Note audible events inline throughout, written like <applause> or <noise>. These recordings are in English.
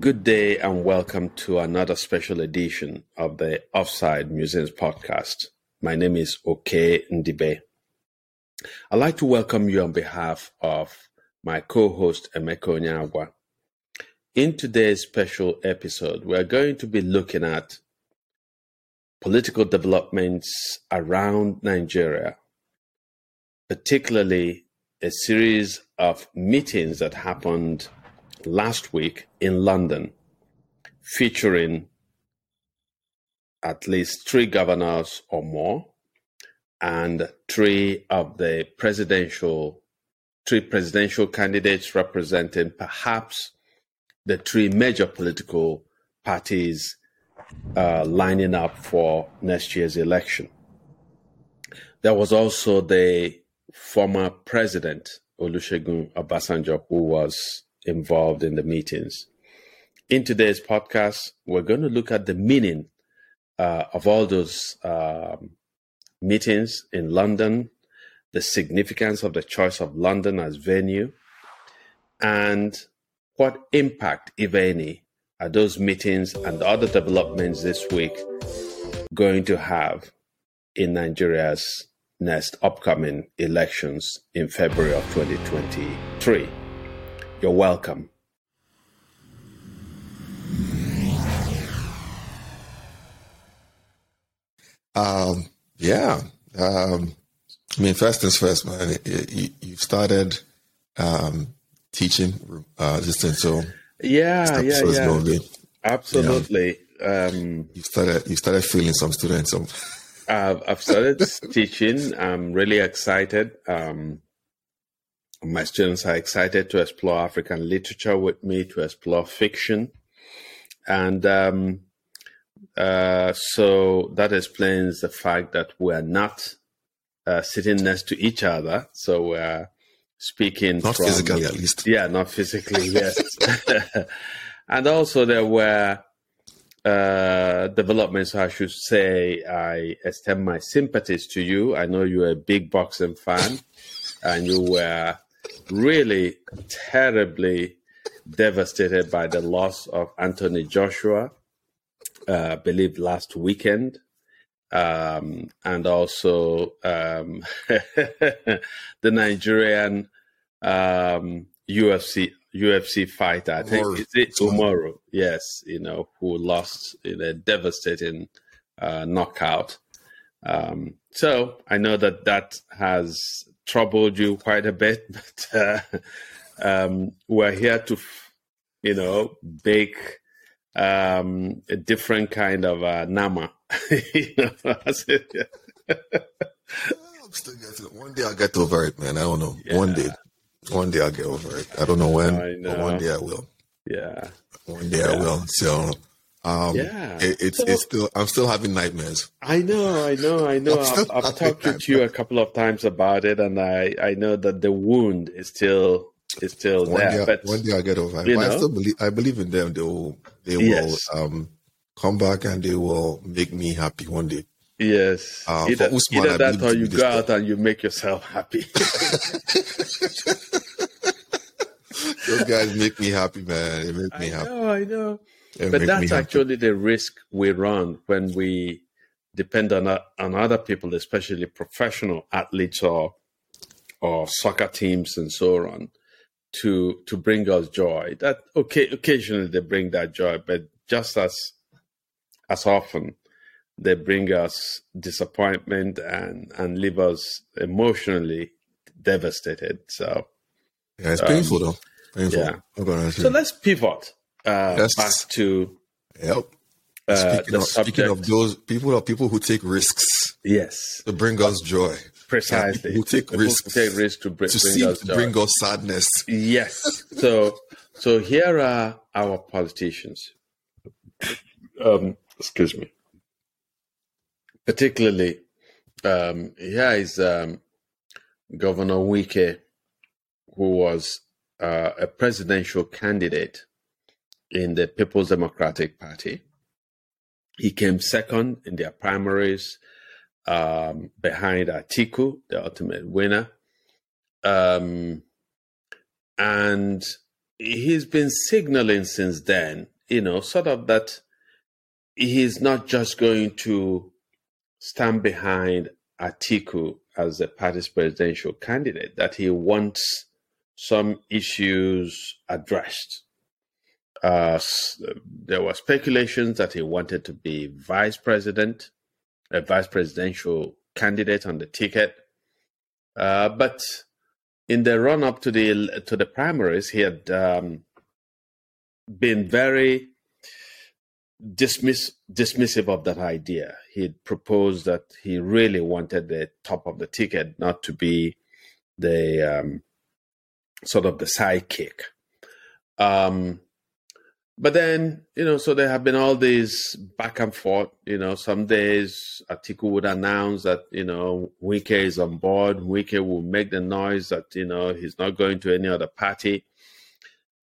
Good day and welcome to another special edition of the Offside Musings podcast. My name is Okey Ndibe. I'd like to welcome you on behalf of my co-host Emeka Onyeagwa. In today's special episode, we're going to be looking at political developments around Nigeria, particularly a series of meetings that happened last week in London, featuring at least three governors or more and three of the presidential three presidential candidates representing perhaps the three major political parties uh, lining up for next year's election. There was also the former president Olusegun Obasanjo who was involved in the meetings. In today's podcast, we're going to look at the meaning uh, of all those um, meetings in London, the significance of the choice of London as venue, and what impact, if any, are those meetings and other developments this week going to have in Nigeria's next upcoming elections in February of 2023. You're welcome. Um, yeah. Um, I mean, first things first, man. You, you started um, teaching uh, just until yeah, yeah, yeah. Going. Absolutely. Yeah. Um, you started you started feeling some students. Some. I've, I've started <laughs> teaching. I'm really excited. Um, my students are excited to explore African literature with me, to explore fiction. And um, uh, so that explains the fact that we're not uh, sitting next to each other. So we're speaking. Not from, physically, at least. Yeah, not physically, <laughs> yes. <laughs> and also there were uh, developments, I should say. I extend my sympathies to you. I know you're a big boxing fan and you were really terribly devastated by the loss of Anthony Joshua, uh, I believe last weekend. Um, and also um, <laughs> the Nigerian um, UFC UFC fighter. I think it's it Kamaru. Yes, you know who lost in a devastating uh, knockout. Um, so I know that that has troubled you quite a bit, <laughs> but uh, um, we're here to, you know, bake um, a different kind of uh, nama. <laughs> you know, I'm still getting One day I'll get over it, man. I don't know. Yeah. One day, one day I'll get over it. I don't know when, know. but one day I will. Yeah. One day yeah. I will. So um, yeah, it, it's so, it's still I'm still having nightmares. I know, I know, I <laughs> know. I've, I've talked to you a couple of times about it, and I I know that the wound is still is still one there. Day, but one day I get over it. I still believe I believe in them. They will they will um, come back and they will make me happy one day. Yes. Uh, either, Usman, either that or you go out and you make yourself happy. <laughs> <laughs> Those guys make me happy, man. They make me I happy. Know, I know but that's actually the risk we run when we depend on on other people, especially professional athletes or or soccer teams and so on, to to bring us joy. That okay, occasionally they bring that joy, but just as as often they bring us disappointment and and leave us emotionally devastated. So yeah, it's um, painful though. Painful. Yeah. So let's pivot uh, yes. back to yep. Uh, speaking, of, speaking of those people are people who take risks. Yes. To bring us joy. Precisely. who take risks. Who take risks to bring, to bring us joy. bring us sadness. Yes. so so here are our politicians. Um, excuse me. Particularly, um, here is um, Governor Wike, who was uh, a presidential candidate in the People's Democratic Party. He came second in their primaries um, behind Atiku, the ultimate winner. Um, and he's been signaling since then, you know, sort of that he's not just going to stand behind Atiku as the party's presidential candidate, that he wants some issues addressed. Uh, there were speculations that he wanted to be vice president, a vice presidential candidate on the ticket. Uh, but in the run up to the to the primaries, he had um, been very dismiss dismissive of that idea. He proposed that he really wanted the top of the ticket, not to be the um, sort of the sidekick. Um, but then, you know, so there have been all these back and forth. You know, some days Atiku would announce that, you know, Wike is on board. Wike will make the noise that, you know, he's not going to any other party.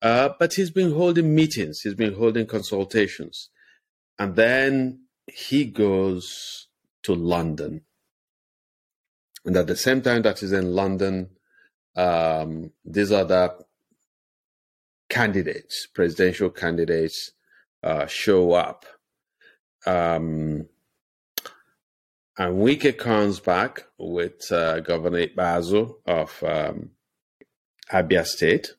Uh, but he's been holding meetings, he's been holding consultations. And then he goes to London. And at the same time that he's in London, um, these other candidates, presidential candidates, uh, show up. Um, and Wike comes back with uh, Governor Bazo of um, Abia State,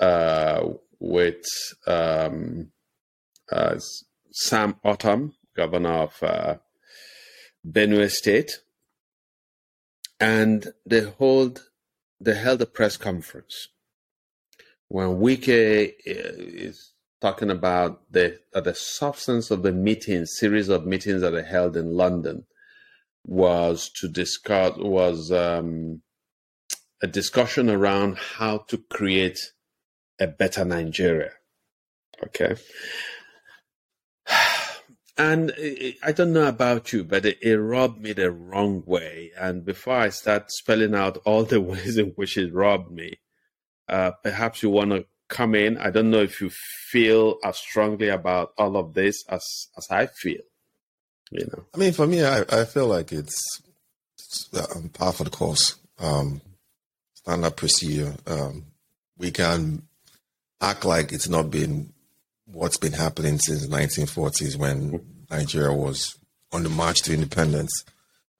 uh, with um, uh, Sam Ortom, Governor of uh, Benue State, and they hold they held a press conference when Wike uh, is talking about the uh, the substance of the meeting series of meetings that are held in London was to discuss was um, a discussion around how to create a better Nigeria. Okay. And I don't know about you, but it, it robbed me the wrong way. And before I start spelling out all the <laughs> ways in which it robbed me, uh, perhaps you want to come in. I don't know if you feel as strongly about all of this as as I feel. You know, I mean, for me, I, I feel like it's, it's um, the course. Um, standard procedure. Um, we can act like it's not been what's been happening since 1940s when Nigeria was on the march to independence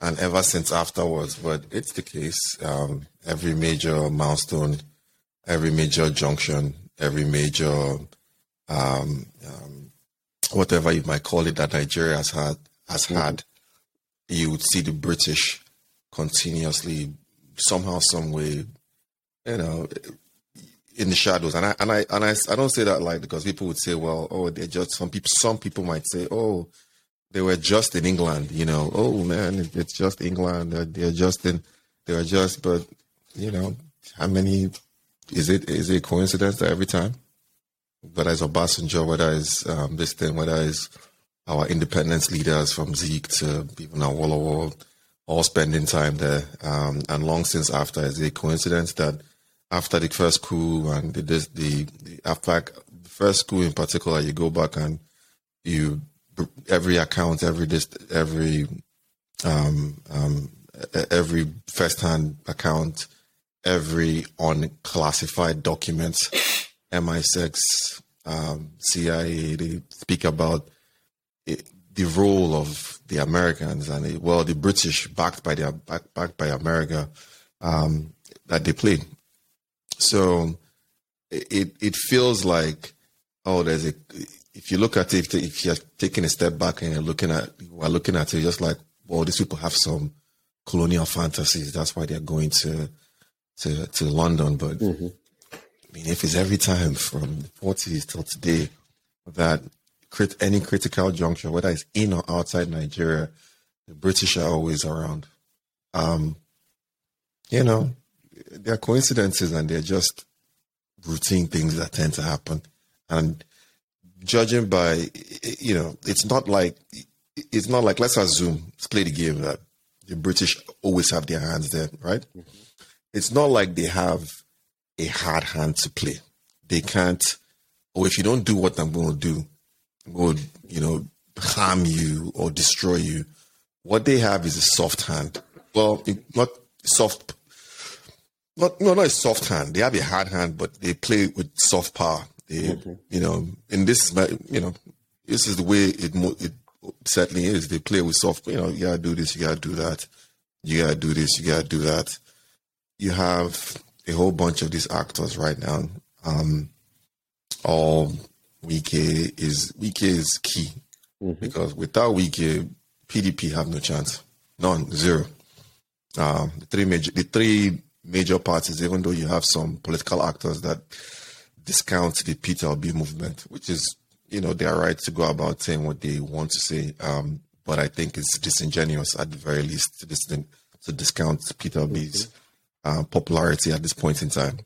and ever since afterwards. But it's the case. Um, every major milestone every major junction, every major um, um, whatever you might call it that Nigeria has had has mm-hmm. had, you would see the British continuously somehow, some way, you know, in the shadows. And I and I and I, I don't say that like because people would say, well, oh, they're just some people. Some people might say, oh, they were just in England. You know, oh man, it's just England. They're, they're just in. They were just, but you know, how many is it is it a coincidence that every time, whether it's Obasanjo, whether it's um, this thing, whether it's our independence leaders from Zik to even our Awolowo, all spending time there, um, and long since after, is it a coincidence that after the first coup and the the, the, the first coup in particular, you go back and you every account, every every um, um, every first hand account every unclassified documents, MI6, um, CIA, they speak about it, the role of the Americans and it, well, the British backed by the back, backed by America um, that they played. So it it feels like oh, there's a if you look at it, if you're taking a step back and you're looking at we're looking at it, just like well, these people have some colonial fantasies. That's why they're going to to to London, but mm-hmm. I mean, if it's every time from the 40s till today that crit- any critical juncture, whether it's in or outside Nigeria, the British are always around. Um, you know, there are coincidences and they're just routine things that tend to happen. And judging by, you know, it's not like it's not like let's assume let's play the game that the British always have their hands there, right? Mm-hmm it's not like they have a hard hand to play. They can't, or oh, if you don't do what I'm going to do, would you know harm you or destroy you. What they have is a soft hand. Well, not soft. not no, not a soft hand. They have a hard hand, but they play with soft power. They, mm-hmm. you know, in this, you know, this is the way it it certainly is. They play with soft. You know, you gotta do this, you gotta do that, you gotta do this, you gotta do that. You have a whole bunch of these actors right now. Um, all Wike is Wike is key mm-hmm. because without Wike, PDP have no chance, none, zero. Um, the three major, the three major parties, even though you have some political actors that discount the PTLB movement, which is, you know, their right to go about saying what they want to say. Um, but I think it's disingenuous at the very least to, dis- to discount PTLB's mm-hmm. Uh, popularity at this point in time.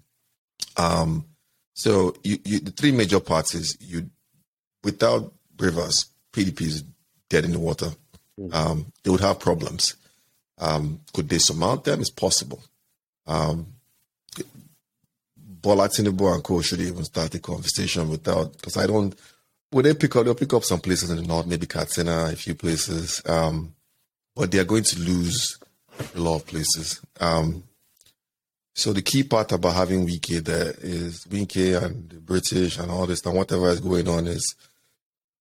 Um, so you, you, the three major parties, you without Rivers, PDP is dead in the water. Mm-hmm. Um, they would have problems. Um, could they surmount them? It's possible. Um, Bola Tinubu and Co should even start a conversation without because I don't. Would they pick up? They'll pick up some places in the north, maybe Katsina, a few places, um, but they are going to lose a lot of places. Um, so the key part about having Wike there is Wike and the British and all this and whatever is going on is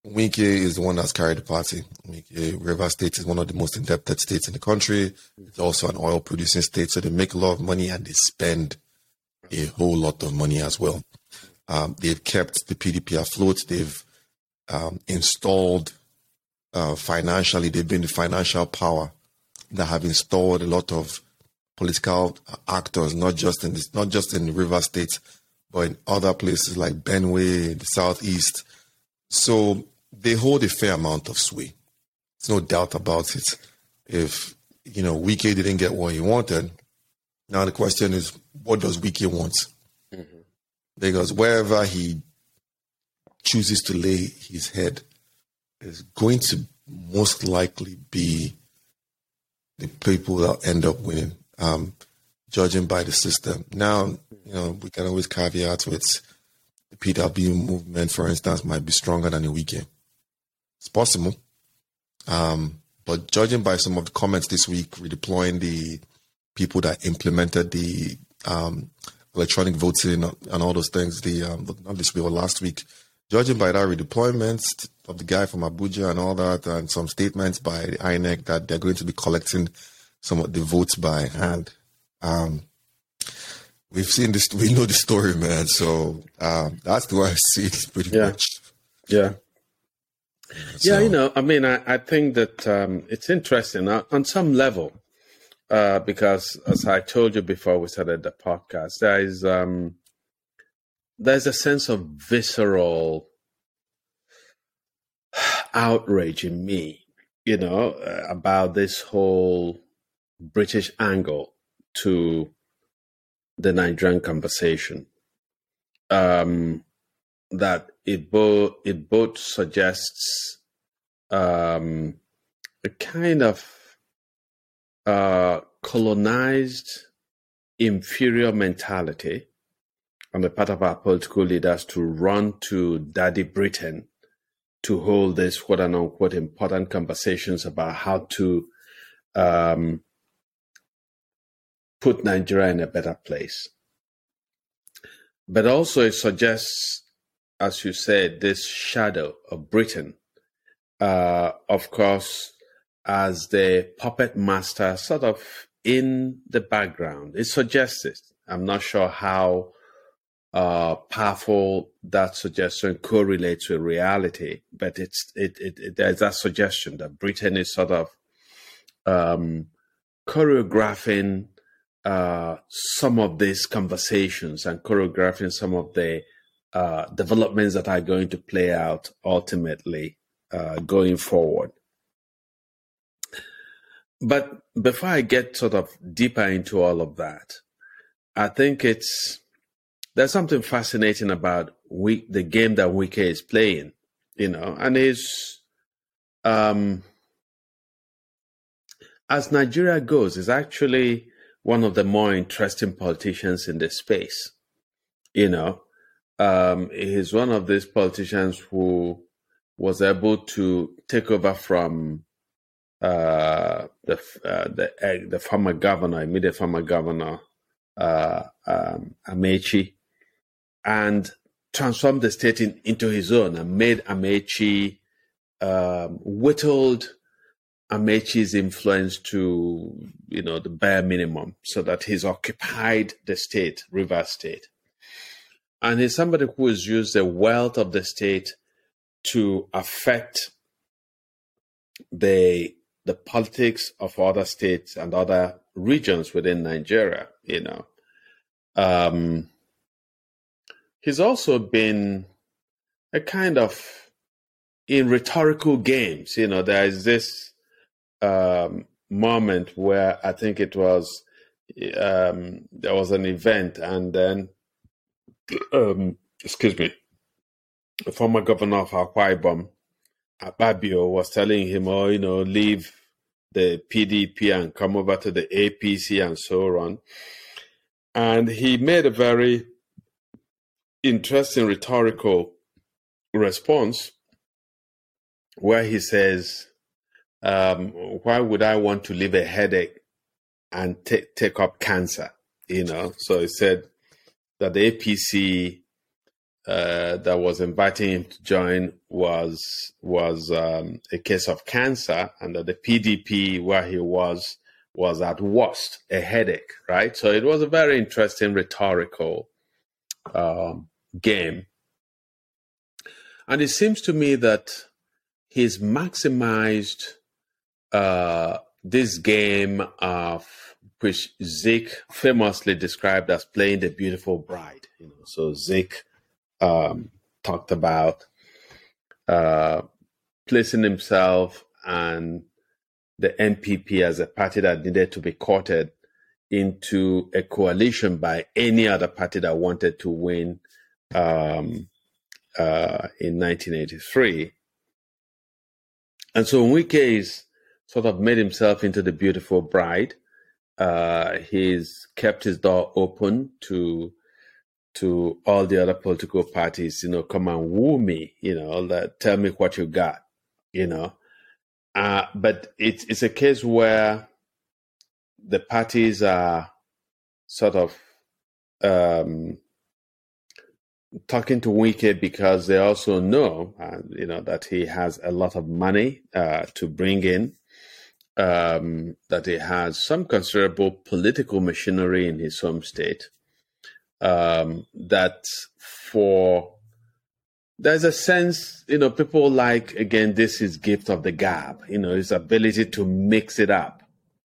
Wike is the one that's carried the party. Wike, River State is one of the most indebted states in the country. It's also an oil producing state, so they make a lot of money and they spend a whole lot of money as well. Um, they've kept the PDP afloat. They've um, installed uh, financially, they've been the financial power that have installed a lot of political actors, not just in this, not just in the River State, but in other places like Benue, the southeast. So they hold a fair amount of sway. There's no doubt about it. If you know Wike didn't get what he wanted, now the question is, what does Wike want? Mm-hmm. Because wherever he chooses to lay his head is going to most likely be the people that end up winning, um, judging by the system. Now, you know, we can always caveat with the PWB movement, for instance, might be stronger than the weekend. It's possible. Um, but judging by some of the comments this week, redeploying the people that implemented the um, electronic voting and all those things, the um, not this week or last week, judging by that redeployment of the guy from Abuja and all that, and some statements by the INEC that they're going to be collecting some of the votes by hand. Um, we've seen this, we know the story, man. So um, that's the way I see it <laughs> pretty yeah. much. Yeah. So. Yeah, you know, I mean, I, I think that um, it's interesting uh, on some level uh, because, as I told you before we started the podcast, there is um, there's a sense of visceral <sighs> outrage in me, you know, uh, about this whole British angle to the Nigerian conversation. Um, that it both it both suggests um, a kind of uh, colonized inferior mentality on the part of our political leaders to run to Daddy Britain to hold these quote unquote important conversations about how to um, put Nigeria in a better place. But also, it suggests as you said, this shadow of Britain, uh, of course, as the puppet master, sort of in the background. It suggests it. I'm not sure how uh, powerful that suggestion correlates with reality, but it's it, it, it, there's that suggestion that Britain is sort of um, choreographing uh, some of these conversations and choreographing some of the uh, developments that are going to play out ultimately uh, going forward. But before I get sort of deeper into all of that, I think it's there's something fascinating about we, the game that Wike is playing, you know, and is um, as Nigeria goes, is actually one of the more interesting politicians in this space, you know? Um, he's one of these politicians who was able to take over from uh, the uh, the the former governor, immediate former governor uh, um, Amaechi, and transformed the state in, into his own and made Amaechi, um, whittled Amaechi's influence to, you know, the bare minimum so that he's occupied the state, River State. And he's somebody who has used the wealth of the state to affect the the politics of other states and other regions within Nigeria, you know. Um, he's also been a kind of in rhetorical games, you know, there is this um, moment where I think it was um, there was an event, and then um, excuse me, the former governor of Akwa Ibom, Akpabio, was telling him, "Oh, you know, leave the PDP and come over to the APC and so on." And he made a very interesting rhetorical response where he says, um, why would I want to leave a headache and t- take up cancer? You know, so he said that the APC uh, that was inviting him to join was was um, a case of cancer, and that the PDP where he was was at worst a headache, right? So it was a very interesting rhetorical um, game, and it seems to me that he's maximized uh, this game of which Zik famously described as playing the beautiful bride. You know, so Zik um, talked about uh, placing himself and the NPP as a party that needed to be courted into a coalition by any other party that wanted to win um, uh, in 1983. And so Wike is sort of made himself into the beautiful bride. Uh, he's kept his door open to to all the other political parties. You know, come and woo me. You know, that tell me what you got. You know, uh, but it's it's a case where the parties are sort of um, talking to Wike because they also know, uh, you know, that he has a lot of money uh, to bring in um, that he has some considerable political machinery in his home state. Um, that for there's a sense, you know, people like again, this is gift of the gab, you know, his ability to mix it up,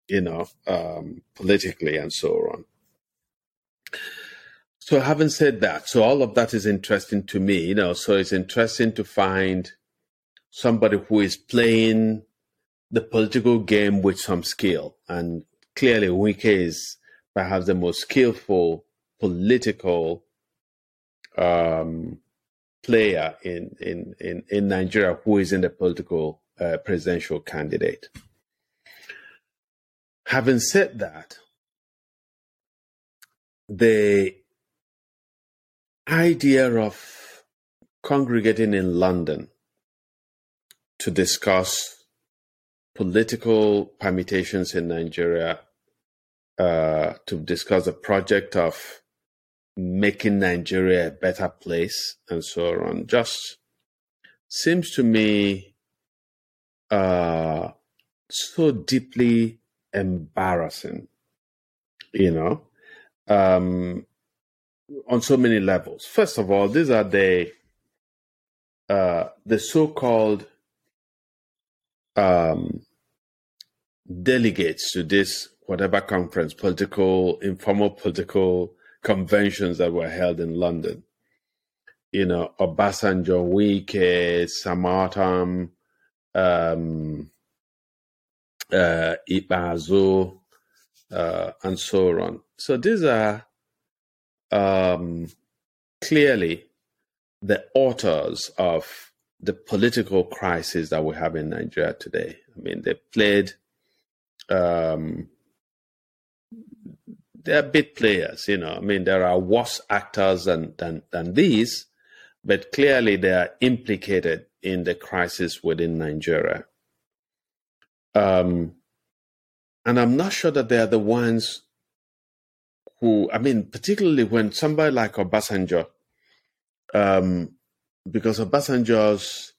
you know, um, politically and so on. So having said that, so all of that is interesting to me, you know, so it's interesting to find somebody who is playing the political game with some skill. And clearly, Wike is perhaps the most skillful political um, player in, in, in, in Nigeria who is in the political uh, presidential candidate. Having said that, the idea of congregating in London to discuss political permutations in Nigeria uh, to discuss the project of making Nigeria a better place and so on. Just seems to me uh, so deeply embarrassing, you know, um, on so many levels. First of all, these are the uh, the so-called um, delegates to this whatever conference, political, informal political conventions that were held in London. You know, Obasanjo, Wike, Sam Ortom, um, uh, Ikpeazu, uh, and so on. So these are um, clearly the authors of the political crisis that we have in Nigeria today. I mean, they played, um, they're bit players, you know. I mean, there are worse actors than, than, than these, but clearly they are implicated in the crisis within Nigeria. Um, and I'm not sure that they are the ones who, I mean, particularly when somebody like Obasanjo, um, because Obasanjo's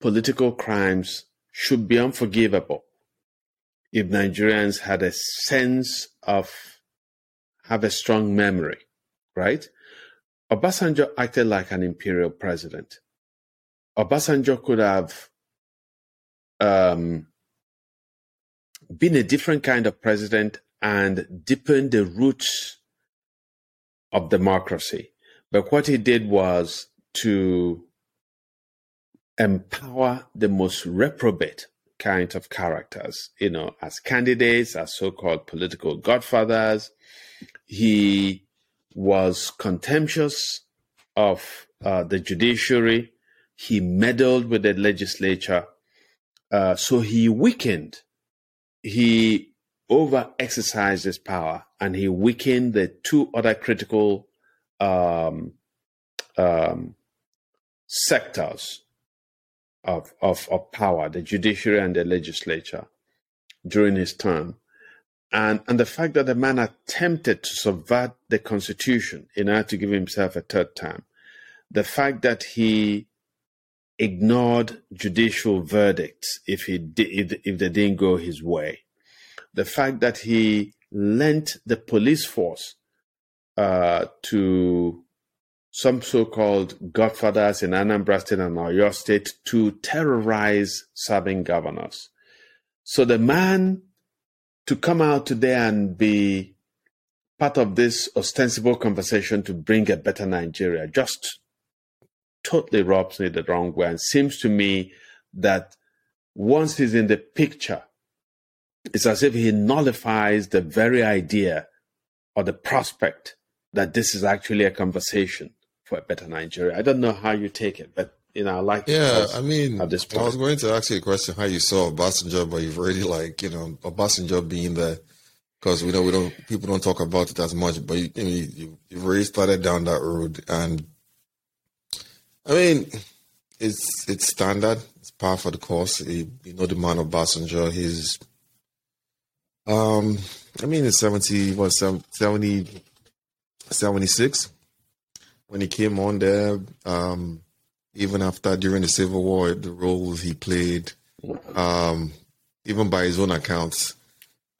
political crimes should be unforgivable if Nigerians had a sense of, have a strong memory, right? Obasanjo acted like an imperial president. Obasanjo could have um, been a different kind of president and deepened the roots of democracy. But what he did was to empower the most reprobate kind of characters, you know, as candidates, as so called political godfathers. He was contemptuous of uh, the judiciary. He meddled with the legislature. Uh, so he weakened, he over exercised his power, and he weakened the two other critical um, um, sectors of, of, of power, the judiciary and the legislature, during his term. And, and the fact that the man attempted to subvert the constitution in order to give himself a third term, the fact that he ignored judicial verdicts if he did, if, if they didn't go his way, the fact that he lent the police force uh, to some so-called godfathers in Anambra State and Oyo State to terrorize serving governors. So the man to come out today and be part of this ostensible conversation to bring a better Nigeria just totally rubs me the wrong way and seems to me that once he's in the picture, it's as if he nullifies the very idea or the prospect that this is actually a conversation for a better Nigeria. I don't know how you take it, but you know, I like. Yeah, I mean, at this point. I was going to ask you a question: how you saw Obasanjo, but you've already like you know Obasanjo being there because we know we don't people don't talk about it as much, but you, you you've already started down that road, and I mean, it's it's standard. It's par for the course. You, you know the man of Obasanjo. He's um, I mean, it's 70, what, 70, 76 when he came on there. Um, even after during the Civil War, the roles he played, um, even by his own accounts.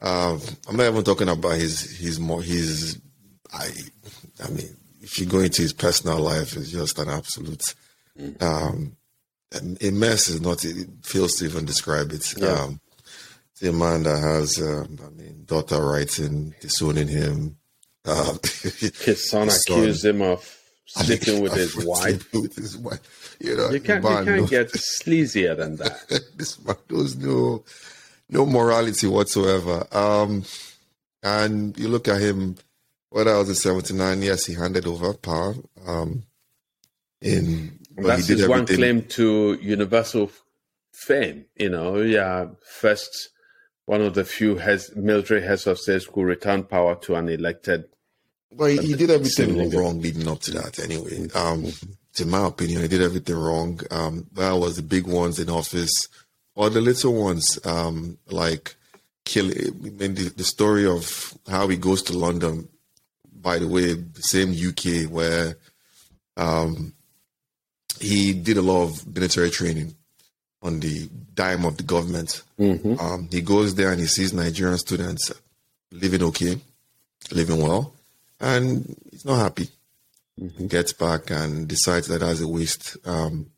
Uh, I'm not even talking about his his more his. I I mean, if you go into his personal life, it's just an absolute. Um, a mess is not. It fails to even describe it. Yeah. Um, a man that has, um, I mean, daughter writing, disowning him. Uh, <laughs> his son his accused son, him of sleeping with his wife. With his wife, you know, you can't, you can't get sleazier than that. <laughs> this man knows no, no morality whatsoever. Um, and you look at him. What I was in '79, yes, he handed over power. Um, in that's his one claim to universal fame. You know, yeah, first one of the few heads, military heads of states who returned power to an elected. Well, he, he did everything wrong leading up to that. Anyway, um, to my opinion, he did everything wrong. Um, that was the big ones in office, or the little ones, um, like kill. I mean, the, the story of how he goes to London. By the way, the same UK where um, he did a lot of military training on the dime of the government. Mm-hmm. Um, he goes there and he sees Nigerian students living okay, living well, and he's not happy. Mm-hmm. Gets back and decides that as a waste um,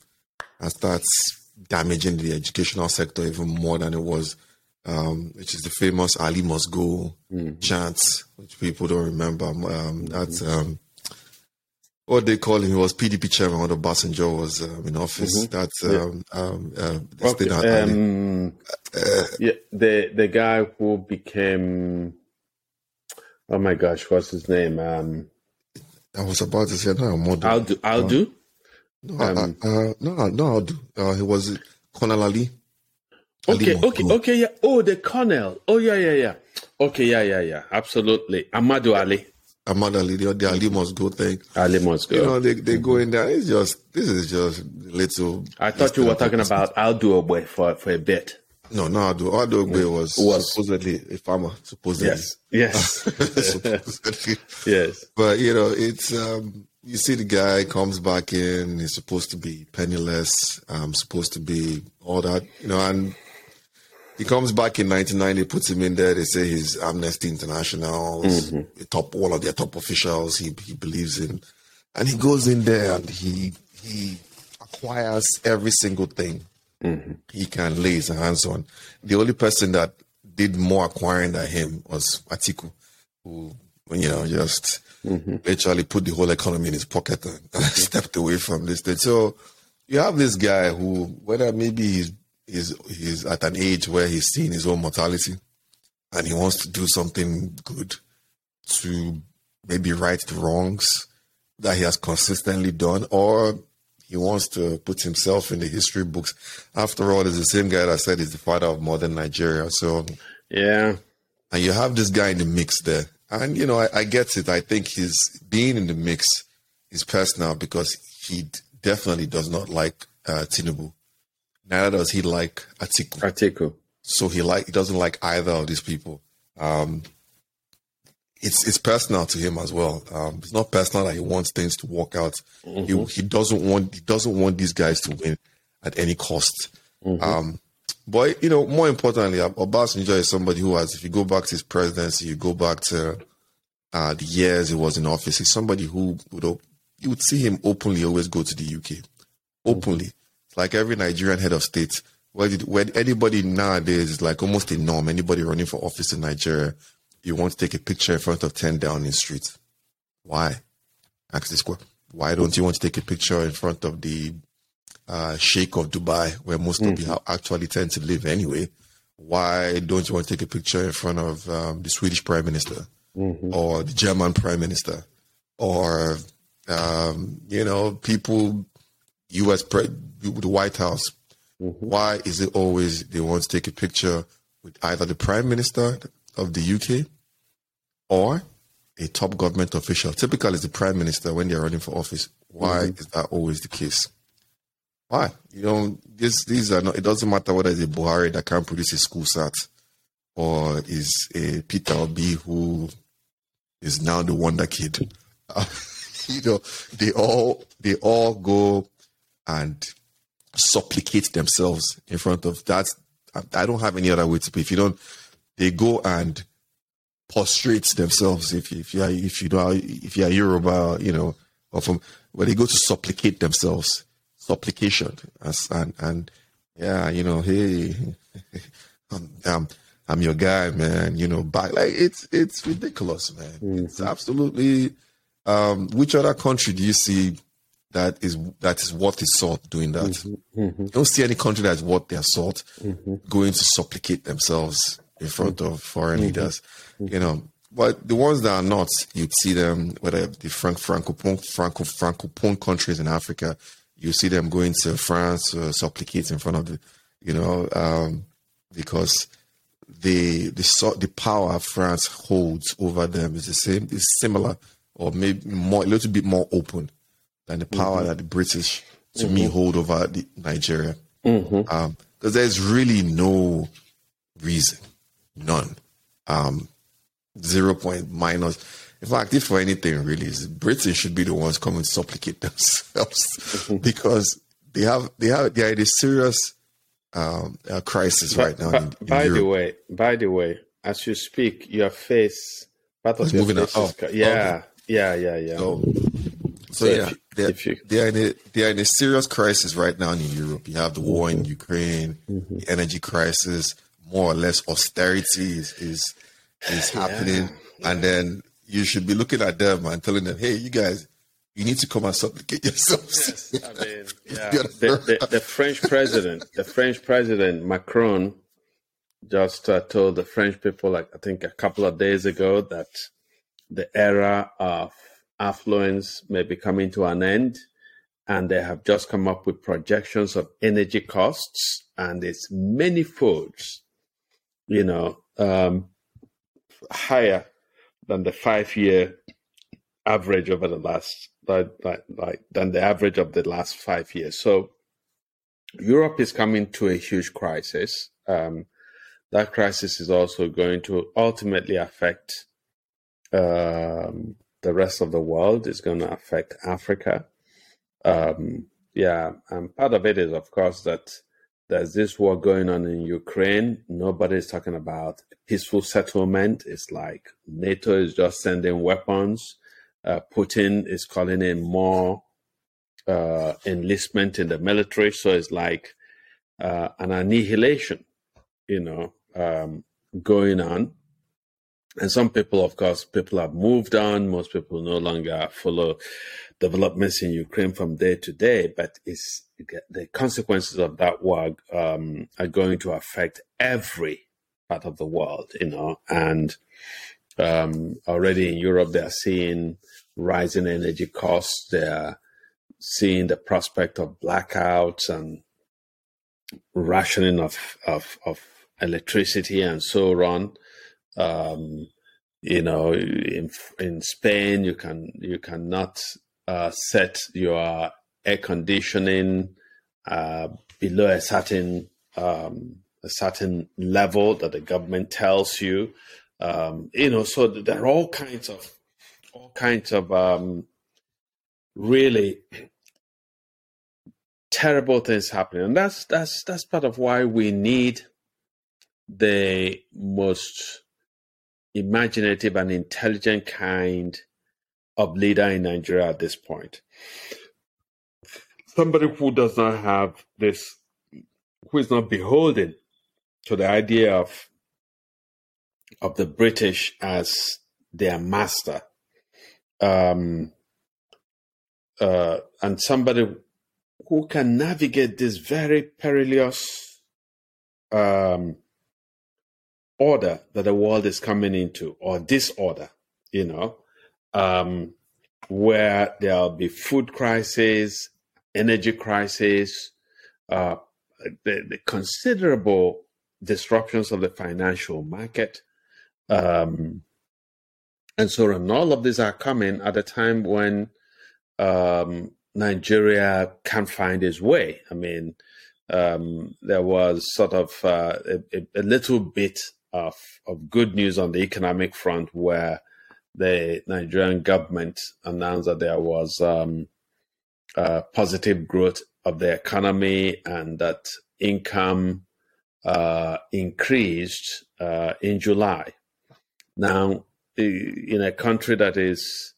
and starts damaging the educational sector even more than it was, um, which is the famous Ali must go mm-hmm. chant, which people don't remember. Um, that's mm-hmm. um, what they call him. He was PDP chairman when Obasanjo was um, in office. Mm-hmm. That's um, yeah. um, uh, okay. um, uh, yeah, the the guy who became oh my gosh, what's his name? Um, I was about to say no, Modu. I'll do. I'll do. No, um, uh, no, no, I'll do. Uh, he was Colonel Ali. Okay, Ali okay, okay, yeah. Oh, the colonel. Oh, yeah, yeah, yeah. Okay, yeah, yeah, yeah. Absolutely. Ahmadu Ali. Ahmadu Ali, the, the Ali must go thing. Ali must go. You know, they, they go in there. It's just, this is just little. I thought you were talking about Audu Ogbeh for, for a bit. No, no, Audu Ogbeh was, was supposedly a farmer. Supposedly, yes, yes, <laughs> supposedly. <laughs> yes. But you know, it's um, you see the guy comes back in. He's supposed to be penniless. Um, supposed to be all that, you know, and he comes back in 1990, puts him in there. They say he's Amnesty International, mm-hmm. top one of their top officials. He he believes in, and he goes in there and he he acquires every single thing mm-hmm. he can lay his hands on. The only person that did more acquiring than him was Atiku, who, you know, just mm-hmm. literally put the whole economy in his pocket and, <laughs> and stepped away from this thing. So you have this guy who, whether maybe he's, he's, he's at an age where he's seeing his own mortality and he wants to do something good to maybe right the wrongs that he has consistently done, or he wants to put himself in the history books. After all, it's the same guy that said he's the father of modern Nigeria. So, yeah. And you have this guy in the mix there. And, you know, I, I get it. I think his being in the mix is personal because he definitely does not like uh, Tinubu. Neither does he like Atiku. Atiku. So he like he doesn't like either of these people. Um, it's it's personal to him as well. Um, it's not personal that he wants things to work out. Mm-hmm. He he doesn't want he doesn't want these guys to win at any cost. Mm-hmm. Um, but you know, more importantly, Obasanjo is somebody who has. If you go back to his presidency, you go back to uh, the years he was in office. He's somebody who would you would see him openly always go to the UK, openly. Mm-hmm. like every Nigerian head of state. Where, did, where anybody nowadays is like almost a norm. Anybody running for office in Nigeria you want to take a picture in front of 10 Downing Street. Why? Ask this question. Why don't you want to take a picture in front of the uh, Sheikh of Dubai, where most mm-hmm. people actually tend to live anyway? Why don't you want to take a picture in front of um, the Swedish Prime Minister mm-hmm. or the German Prime Minister or, um, you know, people, U.S. Pre- the White House? Mm-hmm. Why is it always they want to take a picture with either the Prime Minister of the UK or a top government official. Typically, it's the prime minister when they're running for office. Why mm-hmm. is that always the case? Why? You know, this, these are not, it doesn't matter whether it's a Buhari that can't produce a school sat or is a Peter Obi who is now the wonder kid. Uh, <laughs> you know, they all, they all go and supplicate themselves in front of that. I, I don't have any other way to put. If you don't, they go and prostrate themselves. If if you are if you know if you are Yoruba, you know, or from where they go to supplicate themselves, supplication, as and and yeah, you know, hey, <laughs> I'm, I'm, I'm your guy, man. You know, back like it's it's ridiculous, man. Mm-hmm. It's absolutely. Um, which other country do you see that is that is worth its salt doing that? Mm-hmm. Mm-hmm. You don't see any country that's worth their salt mm-hmm. going to supplicate themselves in front of foreign mm-hmm. leaders, you know. But the ones that are not, you'd see them, whether the Franc- Francophone, Franco, Francophone countries in Africa, you see them going to France, uh, supplicate in front of the, you know, um, because the the the power France holds over them is the same, is similar, or maybe more, a little bit more open than the power mm-hmm. that the British, to mm-hmm. me, hold over the, Nigeria. Because mm-hmm. um, there's really no reason None. Um, zero point minus. In fact, if for anything, really, Britain should be the ones coming to supplicate <laughs> themselves <laughs> because they have they have they are in a serious um, uh, crisis right now. in, in by Europe. the way, by the way, as you speak, your face part of your face is, oh, yeah, okay. yeah, yeah, yeah, So, so, so yeah, you, they're, you, they are in a they are in a serious crisis right now in Europe. You have the war in Ukraine, mm-hmm. the energy crisis, more or less austerity is is, is happening, yeah. and then you should be looking at them and telling them, "Hey, you guys, you need to come and supplicate yourselves." Yes, I mean, yeah. <laughs> the, the, the, French president, the French president Macron, just uh, told the French people, like I think a couple of days ago, that the era of affluence may be coming to an end, and they have just come up with projections of energy costs, and it's many folds you know, um, higher than the five year average over the last like, like, like than the average of the last five years. So Europe is coming to a huge crisis. Um, that crisis is also going to ultimately affect um, the rest of the world. It's going to affect Africa. Um, yeah, and part of it is, of course, that there's this war going on in Ukraine. Nobody's talking about peaceful settlement. It's like NATO is just sending weapons. Uh, Putin is calling in more uh, enlistment in the military. So it's like uh, an annihilation, you know, um, going on. And some people, of course, people have moved on. Most people no longer follow developments in Ukraine from day to day, but it's the consequences of that war um, are going to affect every part of the world, you know. And um, already in Europe, they are seeing rising energy costs. They are seeing the prospect of blackouts and rationing of of, of electricity and so on. Um, you know, in in Spain, you can you cannot uh, set your air conditioning uh, below a certain um, a certain level that the government tells you. Um, you know, so there are all kinds of all kinds of um, really terrible things happening, and that's that's that's part of why we need the most imaginative and intelligent kind of leader in Nigeria at this point. Somebody who does not have this, who is not beholden to the idea of of the British as their master, um, uh, and somebody who can navigate this very perilous um, order that the world is coming into, or disorder, you know, um, where there'll be food crisis, energy crisis, uh, the, the, considerable disruptions of the financial market. Um, and so on. All of these are coming at a time when um, Nigeria can't find its way. I mean, um, there was sort of uh, a, a, little bit of, of good news on the economic front where the Nigerian government announced that there was um, uh, positive growth of the economy and that income uh, increased uh, in July. Now, in a country that is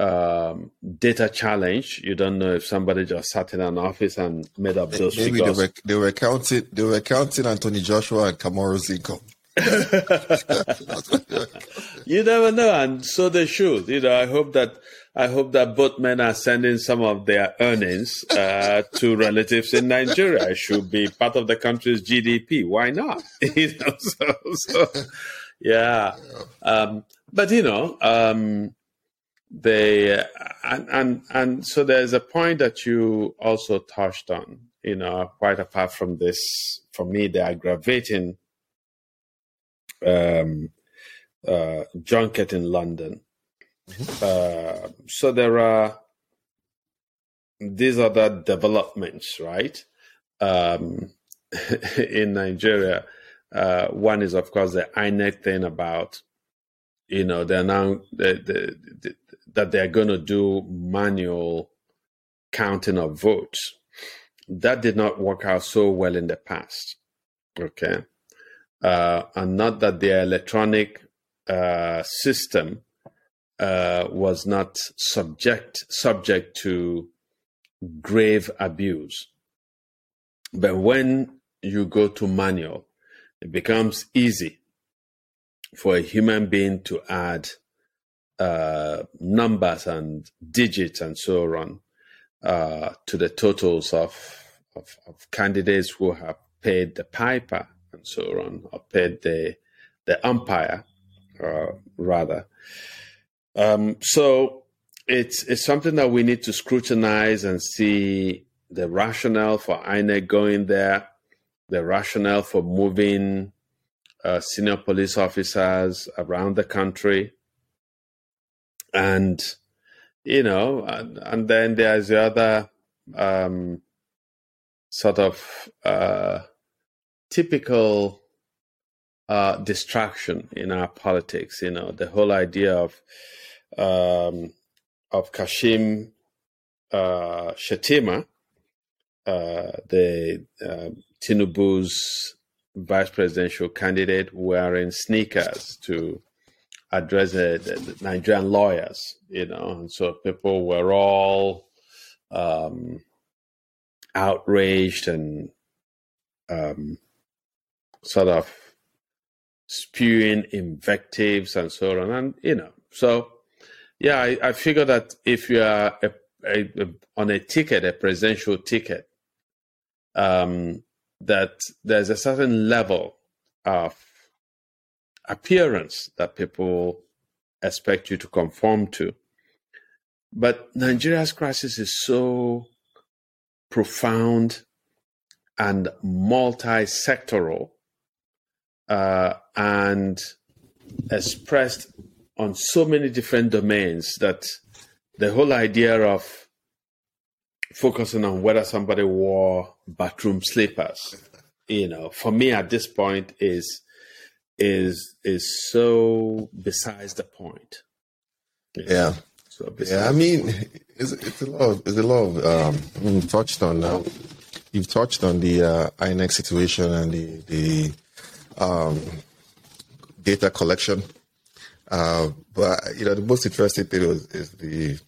um, data challenge. You don't know if somebody just sat in an office and made up those Maybe figures. They were, they were counting. They were counting Anthony Joshua and Kamaru's income. <laughs> you never know, and so they should. You know, I hope that I hope that both men are sending some of their earnings uh, to relatives in Nigeria. It should be part of the country's GDP. Why not? <laughs> you know, so, so yeah. Um, but you know, um, they and, and and so there's a point that you also touched on. You know, quite apart from this, for me, the aggravating um, uh, junket in London. Mm-hmm. Uh, so there are these other developments, right? Um, <laughs> in Nigeria, uh, one is of course the INEC thing about, you know, they're now the, the, the, that they're going to do manual counting of votes. That did not work out so well in the past. Okay uh, and not that the electronic uh, system uh, was not subject subject to grave abuse. But when you go to manual, it becomes easy for a human being to add uh, numbers and digits and so on uh, to the totals of, of, of candidates who have paid the piper and so on, paid the the umpire, uh, rather. Um, so it's it's something that we need to scrutinize and see the rationale for INEC going there, the rationale for moving uh, senior police officers around the country, and you know, and, and then there's the other um, sort of uh, typical uh, distraction in our politics. You know, the whole idea of um, of Kashim uh, Shettima, uh, the uh, Tinubu's vice presidential candidate, wearing sneakers to address the, the Nigerian lawyers. You know, and so people were all um, outraged and um, sort of spewing invectives and so on. And, you know, so yeah, I, I figure that if you are a, a, a, on a ticket, a presidential ticket, um, that there's a certain level of appearance that people expect you to conform to. But Nigeria's crisis is so profound and multi sectoral uh, and expressed on so many different domains that the whole idea of focusing on whether somebody wore bathroom slippers, you know, for me at this point is is is so besides the point. Yeah. So yeah, I mean, it's, it's a lot. Of, it's a lot of. Um, I mean, touched on. You've touched on the uh, INEC situation and the the um, data collection. Uh, but you know, the most interesting thing is, is the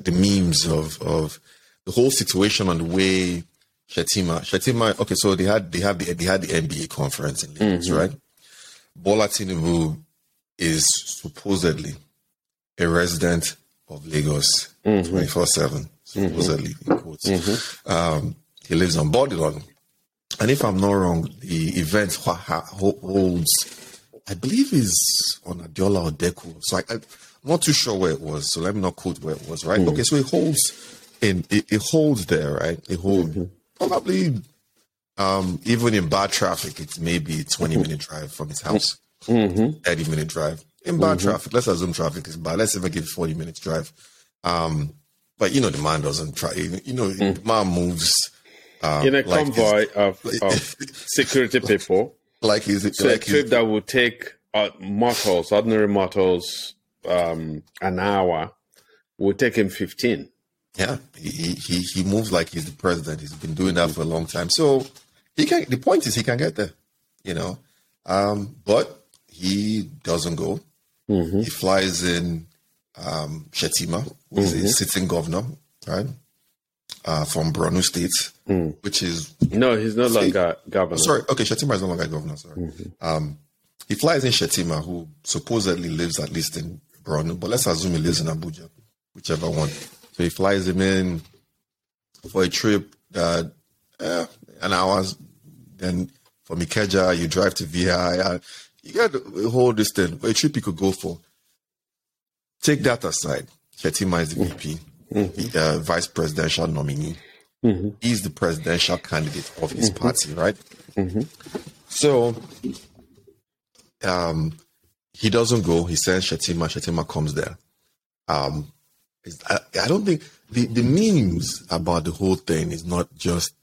the memes of of the whole situation and the way Shettima Shettima. Okay, so they had they have the they had the NBA conference in Lagos, mm-hmm. right? Bola Tinubu is supposedly a resident of Lagos mm-hmm. 24 mm-hmm. 7, supposedly, mm-hmm. in quotes. Mm-hmm. Um, he lives on Bourdillon. And if I'm not wrong, the event holds, I believe, is on Adeola Odeku. So I, am not too sure where it was. So let me not quote where it was, right? Mm. Okay, so it holds in it, it holds there, right? It holds mm-hmm. probably um, even in bad traffic, it's maybe a 20 minute drive from his house, mm-hmm. 30 minute drive. In bad mm-hmm. traffic, let's assume traffic is bad. Let's even give 40 minutes drive. Um, but you know, the man doesn't try, you know, mm. the man moves um, in a like convoy of, of <laughs> security people. Like is it so like a trip that would take uh, mortals, ordinary mortals, um, an hour would take him fifteen. Yeah, he, he he moves like he's the president. He's been doing that for a long time. So he can. The point is, he can get there. You know, um, but he doesn't go. Mm-hmm. He flies in um, Shettima, who's mm-hmm. a sitting governor, right? Uh, from Borno State, mm. which is no, he's no longer governor. Sorry, okay, Shettima is no longer governor. Sorry, mm-hmm. um, he flies in Shettima, who supposedly lives at least in Borno, but let's assume he lives in Abuja, whichever one. So he flies him in for a trip that eh, an hour. Then from Ikeja, you drive to VI. You get a whole distance for a trip you could go for. Take that aside. Shettima is the VP mm-hmm. uh, vice presidential nominee. Mm-hmm. He's the presidential candidate of his mm-hmm. party, right? Mm-hmm. So, um, he doesn't go. He sends Shettima. Shettima comes there. Um, I, I, don't think the, the memes about the whole thing is not just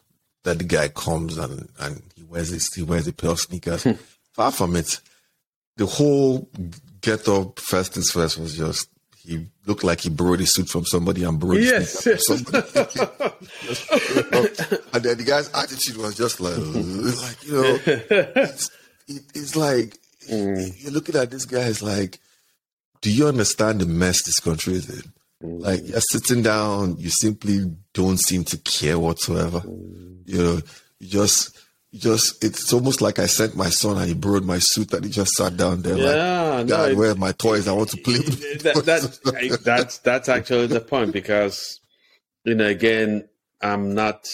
that the guy comes and, and he wears his, he wears a pair of sneakers. Hmm. Far from it, the whole get up first things first was just he looked like he borrowed a suit from somebody and borrowed yes. from somebody. <laughs> and then the guy's attitude was just like, <laughs> like you know, it's, it, it's like mm. you're looking at this guy. It's like, do you understand the mess this country is in? Mm. Like you're sitting down, you simply don't seem to care whatsoever. Mm. You know, you just just it's almost like I sent my son and he borrowed my suit and he just sat down there yeah, like, no, where are my toys? I want to play with that, that, that's that's actually the point because you know again I'm not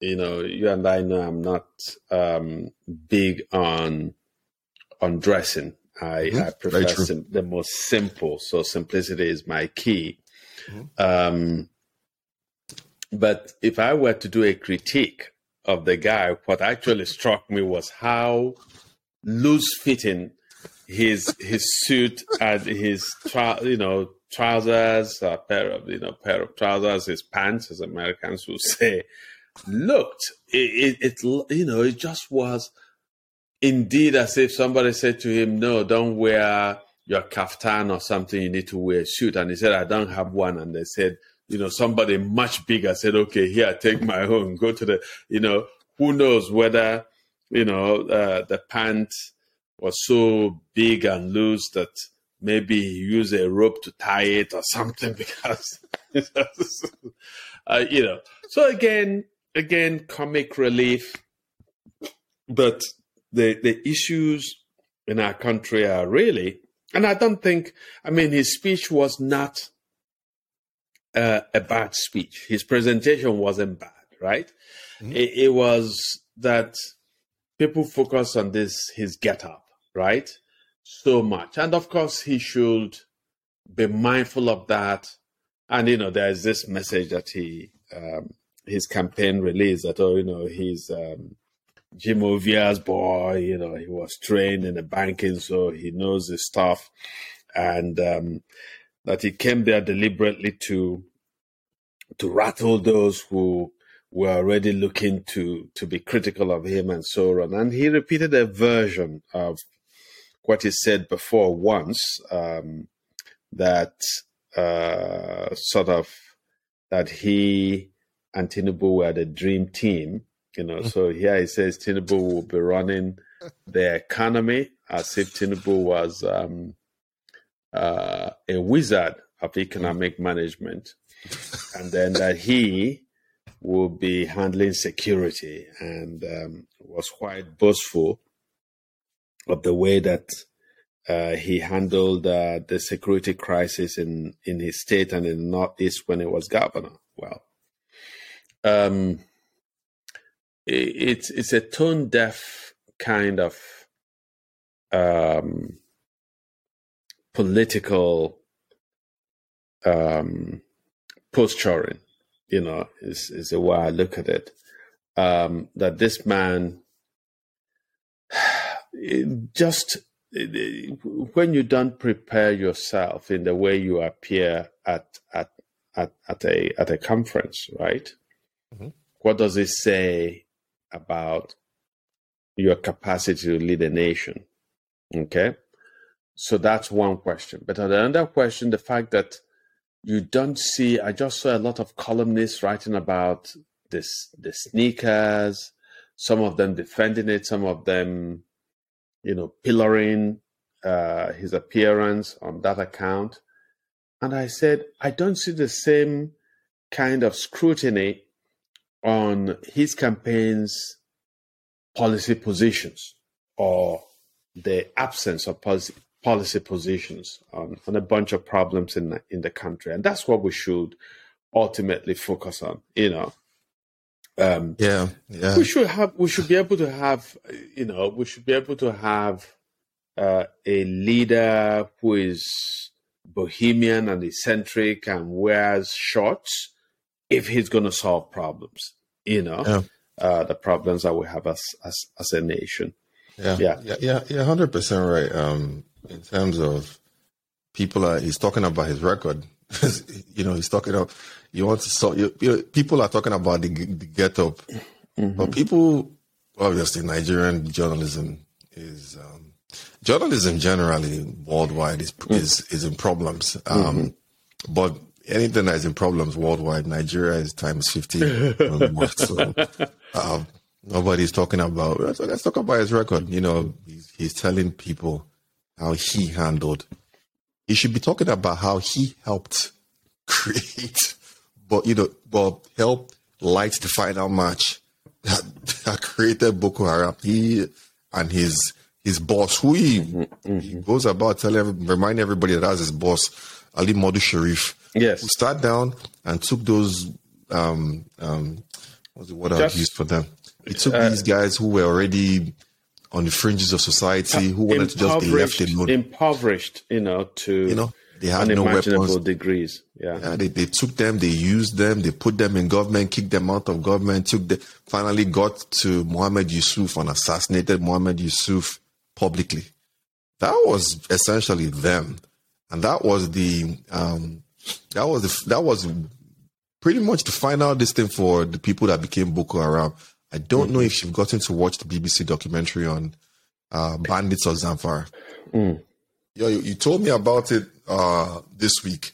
you know you and I know I'm not um, big on on dressing. I, mm-hmm. I prefer sim- the most simple, so simplicity is my key. Mm-hmm. Um, but if I were to do a critique of the guy, what actually struck me was how loose fitting his his suit and his you know trousers, a pair of you know pair of trousers, his pants, as Americans would say, looked, it, it, it, you know, it just was indeed as if somebody said to him, "No, don't wear your kaftan or something. You need to wear a suit." And he said, "I don't have one." And they said, you know, somebody much bigger said, "Okay, here, take my <laughs> own. Go to the, you know, who knows whether, you know, uh, the pant was so big and loose that." maybe use a rope to tie it or something <laughs> because <laughs> uh, you know so again again comic relief but the the issues in our country are really and i don't think i mean his speech was not uh, a bad speech his presentation wasn't bad right mm-hmm. it, it was that people focus on this his get up right so much. And of course, he should be mindful of that. And, you know, there's this message that he, um, his campaign released that, oh, you know, he's um, Jim Ovia's boy, you know, he was trained in the banking, so he knows his stuff. And um, that he came there deliberately to to rattle those who were already looking to to be critical of him and so on. And he repeated a version of what he said before once um, that uh, sort of that he and Tinubu were the dream team. You know, so here he says Tinubu will be running the economy as if Tinubu was um, uh, a wizard of economic management, and then that he will be handling security and um, was quite boastful of the way that uh, he handled uh, the security crisis in, in his state and in the Northeast when he was governor. Well, um, it, it's it's a tone deaf kind of um, political um, posturing. You know, is is the way I look at it. Um, that this man <sighs> just when you don't prepare yourself in the way you appear at at at, at a at a conference, right? Mm-hmm. What does it say about your capacity to lead a nation? Okay, so that's one question. But another question, the fact that you don't see, I just saw a lot of columnists writing about this the sneakers, some of them defending it, some of them you know, pillaring uh, his appearance on that account. And I said, I don't see the same kind of scrutiny on his campaign's policy positions or the absence of policy, policy positions on, on a bunch of problems in the, in the country. And that's what we should ultimately focus on, you know. Um, yeah, yeah. We should have. We should be able to have. You know, we should be able to have uh, a leader who is bohemian and eccentric and wears shorts if he's going to solve problems. You know, yeah. uh, the problems that we have as as, as a nation. Yeah, yeah, yeah, yeah, yeah. Hundred percent right. Um, in terms of people, are, he's talking about his record. <laughs> you know, he's talking about you want to so you, you, people are talking about the, the get up, mm-hmm. but people obviously Nigerian journalism is um, journalism generally worldwide is mm-hmm. is, is in problems. Um, mm-hmm. But anything that is in problems worldwide, Nigeria is times fifty. so <laughs> um, nobody's talking about. Let's, let's talk about his record. You know, he's, he's telling people how he handled. He should be talking about how he helped <laughs> create but you know, but help light the final match that, that created Boko Haram. He and his his boss, who he, mm-hmm, mm-hmm. he goes about telling, remind everybody that that's his boss, Ali Modu Sheriff. Yes, who sat down and took those um um what's the word I used for them? He took uh, these guys who were already on the fringes of society, who wanted to just be left alone, impoverished, you know, to you know they had no weapons. degrees. Yeah. yeah. they, they took them, they used them, they put them in government, kicked them out of government, took the finally got to Mohammed Yusuf and assassinated Mohammed Yusuf publicly. That was essentially them. And that was the um that was the, that was pretty much the final this thing for the people that became Boko Haram. I don't mm-hmm. know if you've gotten to watch the BBC documentary on uh, bandits of Zamfara. Mm. Yo, you, you, told me about it uh, this week.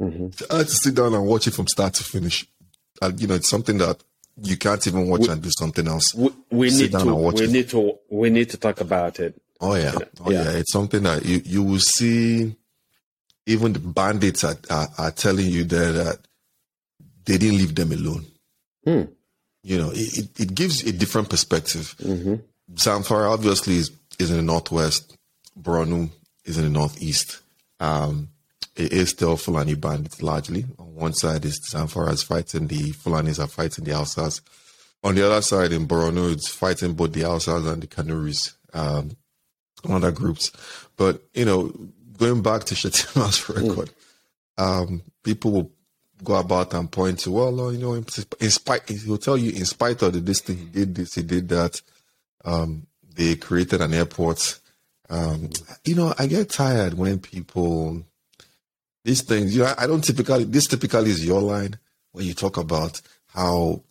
Mm-hmm. I had to sit down and watch it from start to finish. And, you know, it's something that you can't even watch we, and do something else. We, we need to. We it. need to. We need to talk about it. Oh yeah. Oh yeah. yeah. It's something that you you will see. Even the bandits are are, are telling you there that they didn't leave them alone. Hmm. You know, it, it gives a different perspective. Mm-hmm. Zamfara obviously is, is in the northwest. Borno is in the northeast. Um, it is still Fulani bandits largely. On one side is Zamfara is fighting the Fulanis are fighting the Hausas. On the other side in Borno, it's fighting both the Hausas and the Kanuris, um, other groups. But, you know, going back to Shettima's hmm. <laughs> record, mm. um, people will go about and point to, well, you know, in, in spite, he'll tell you, in spite of the, this thing, he did this, he did that. Um, they created an airport. Um, you know, I get tired when people these things. You know, I don't typically. This typically is your line when you talk about how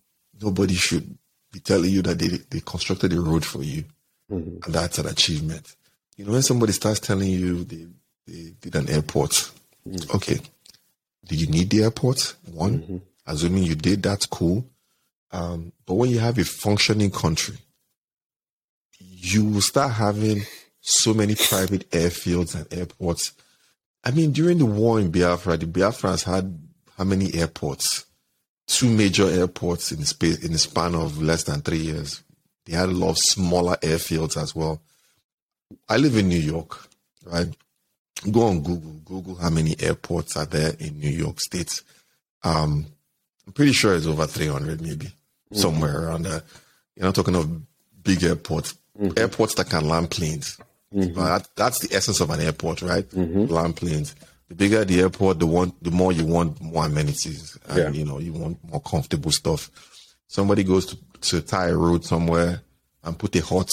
nobody should be telling you that they they constructed a road for you, mm-hmm. and that's an achievement. You know, when somebody starts telling you they they did an airport, mm-hmm. okay, do you need the airport? One, mm-hmm. assuming you did, that's cool. Um, but when you have a functioning country, you will start having so many private airfields and airports. I mean, during the war in Biafra, the Biafrans had how many airports? Two major airports in the space in the span of less than three years. They had a lot of smaller airfields as well. I live in New York, right? Go on Google, Google how many airports are there in New York State. Um, I'm pretty sure it's over 300, maybe mm-hmm. somewhere around there. You're not talking of big airports, mm-hmm. airports that can land planes. Mm-hmm. That, that's the essence of an airport, right? Mm-hmm. Land planes. The bigger the airport, the one, the more you want more amenities, and yeah. you know you want more comfortable stuff. Somebody goes to, to tie a road somewhere and put a hut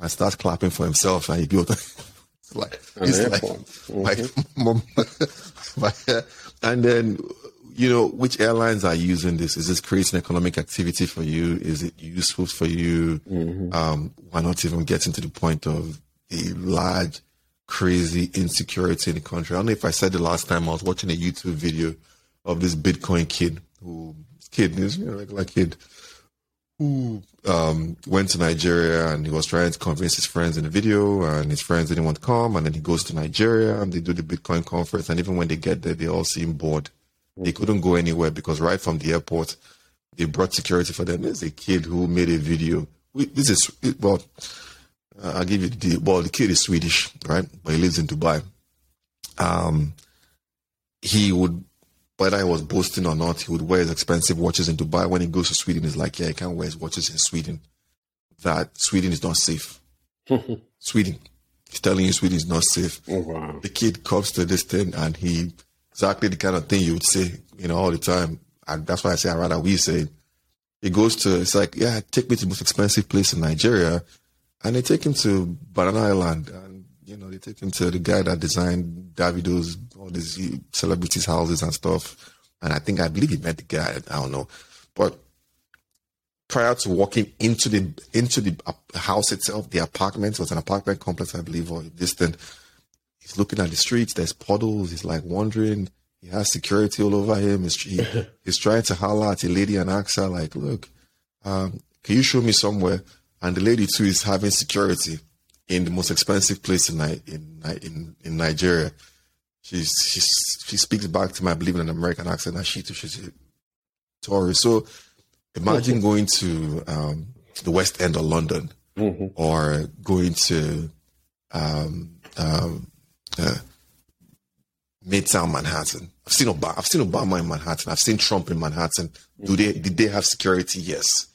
and starts clapping for himself, and he built <laughs> like An it's like, mm-hmm. <laughs> like and then you know, which airlines are using this? Is this creating economic activity for you? Is it useful for you? Mm-hmm. Um, why not even getting to the point of a large, crazy insecurity in the country? I don't know if I said the last time I was watching a YouTube video of this Bitcoin kid who, kid, this you know, regular kid, who um, went to Nigeria and he was trying to convince his friends in the video, and his friends didn't want to come. And then he goes to Nigeria and they do the Bitcoin conference. And even when they get there, they all seem bored they couldn't go anywhere because right from the airport, they brought security for them. There's a kid who made a video. This is, well, I'll give you the, well, the kid is Swedish, right? But he lives in Dubai. Um, he would, whether he was boasting or not, he would wear his expensive watches in Dubai. When he goes to Sweden, he's like, yeah, he can't wear his watches in Sweden. That Sweden is not safe. <laughs> Sweden. He's telling you Sweden is not safe. Oh, wow. The kid comes to this thing and he exactly the kind of thing you would say, you know, all the time. And that's why I say I rather we say it goes to it's like, yeah, take me to the most expensive place in Nigeria. And they take him to Banana Island and you know, they take him to the guy that designed Davido's all these celebrities' houses and stuff. And I think I believe he met the guy, I don't know. But prior to walking into the into the house itself, the apartment was an apartment complex, I believe, or distant he's looking at the streets. There's puddles. He's like wandering. He has security all over him. He's, he, <laughs> he's trying to holler at a lady and ask her, like, look, um, can you show me somewhere? And the lady too is having security in the most expensive place in in in, in Nigeria. She's, she's she speaks back to me, I believe, in an American accent, and she too she's a tourist. So imagine going to um, the West End of London mm-hmm. or going to um, um, uh, Midtown Manhattan. I've seen Obama. I've seen Obama in Manhattan. I've seen Trump in Manhattan. Do they did they have security? Yes,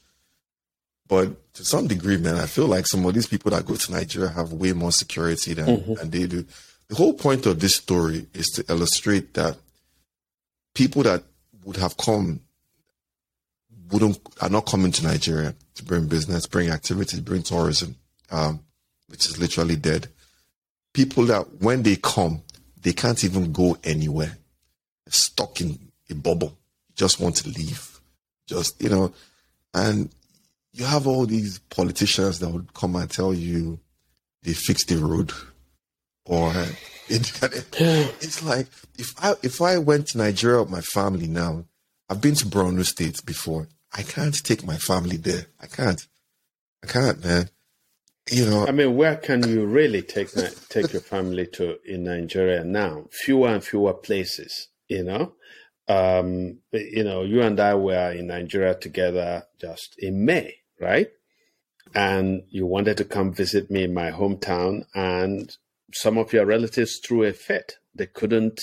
but to some degree, man, I feel like some of these people that go to Nigeria have way more security than, mm-hmm. than they do. The whole point of this story is to illustrate that people that would have come wouldn't are not coming to Nigeria to bring business, bring activity, bring tourism, um, which is literally dead people that when they come, they can't even go anywhere. They're stuck in a bubble. just want to leave. Just, you know, and you have all these politicians that would come and tell you they fixed the road or <laughs> it, it's like if I if I went to Nigeria with my family now, I've been to Borno State before. I can't take my family there. I can't. I can't, man. You know. I mean, where can you really take take your family to in Nigeria now? Fewer and fewer places. You know. Um, you know, you and I were in Nigeria together just in May, right? And you wanted to come visit me in my hometown, and some of your relatives threw a fit. They couldn't.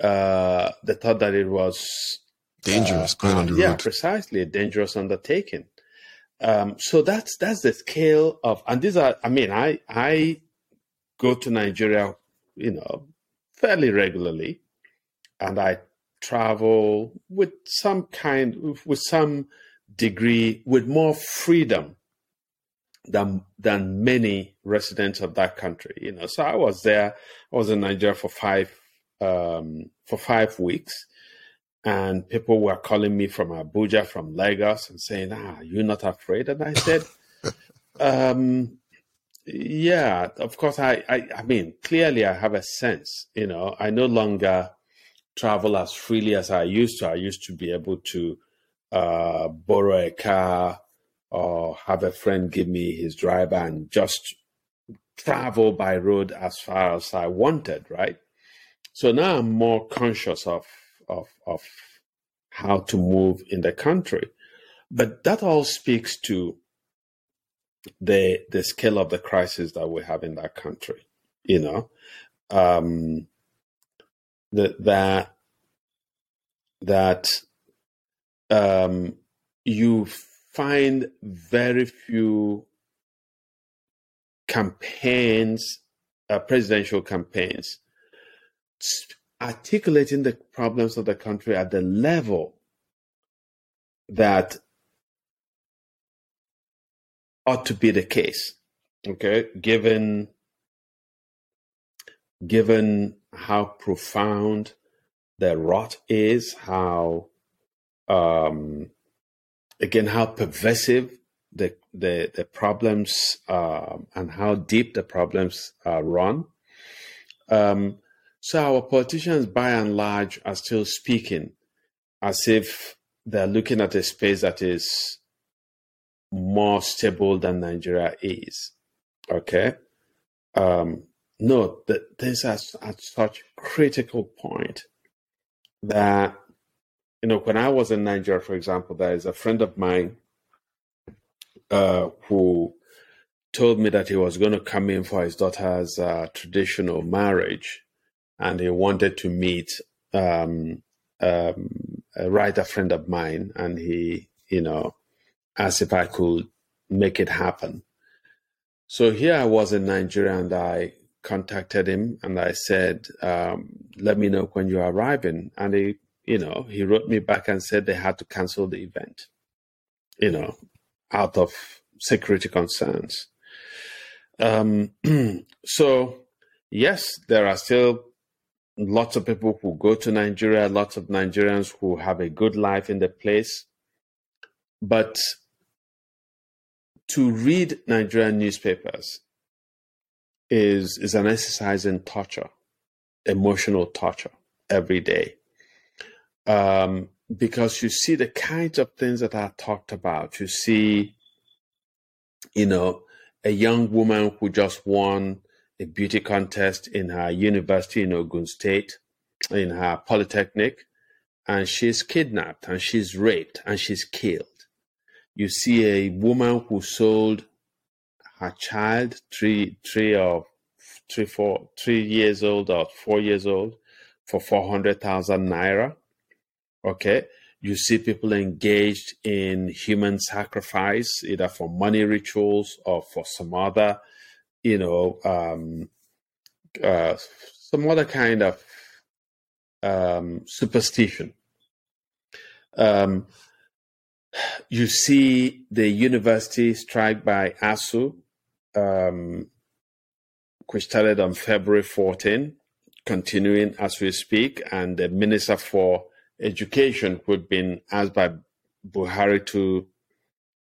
Uh, they thought that it was dangerous uh, going on the yeah, road. precisely a dangerous undertaking. Um, so that's that's the scale of, and these are. I mean, I I go to Nigeria, you know, fairly regularly, and I travel with some kind, with some degree, with more freedom than than many residents of that country. You know, so I was there. I was in Nigeria for five um, for five weeks, and people were calling me from Abuja, from Lagos, and saying, "Ah, you're not afraid?" And I said, <laughs> um, "Yeah, of course. I, I, I mean, clearly, I have a sense. You know, I no longer travel as freely as I used to. I used to be able to uh, borrow a car." Or have a friend give me his driver and just travel by road as far as I wanted, right? So now I'm more conscious of of of how to move in the country. But that all speaks to the the scale of the crisis that we have in that country. You know, um, that that that um, you find very few campaigns, uh, presidential campaigns, articulating the problems of the country at the level that ought to be the case. Okay, given given how profound the rot is, how um, again how pervasive the the, the problems uh, and how deep the problems uh, run. Um, so our politicians, by and large, are still speaking as if they're looking at a space that is more stable than Nigeria is. Okay. Um, no, this is at such a critical point that you know, when I was in Nigeria, for example, there is a friend of mine uh, who told me that he was going to come in for his daughter's uh, traditional marriage, and he wanted to meet um, um, a writer friend of mine, and he, you know, asked if I could make it happen. So here I was in Nigeria, and I contacted him, and I said, um, "Let me know when you're arriving," and he you know, he wrote me back and said they had to cancel the event, you know, out of security concerns. Um, <clears throat> so, yes, there are still lots of people who go to Nigeria, lots of Nigerians who have a good life in the place. But to read Nigerian newspapers is, is an exercise in torture, emotional torture every day um, because you see the kinds of things that are talked about. You see, you know, a young woman who just won a beauty contest in her university in Ogun State, in her polytechnic, and she's kidnapped and she's raped and she's killed. You see a woman who sold her child, three, three or three, four, three years old or four years old, for four hundred thousand naira Okay. You see people engaged in human sacrifice, either for money rituals or for some other, you know, um, uh, some other kind of um, superstition. Um, you see the university strike by ASUU, um, which started on February 14, continuing as we speak, and the Minister for education, who'd been asked by Buhari to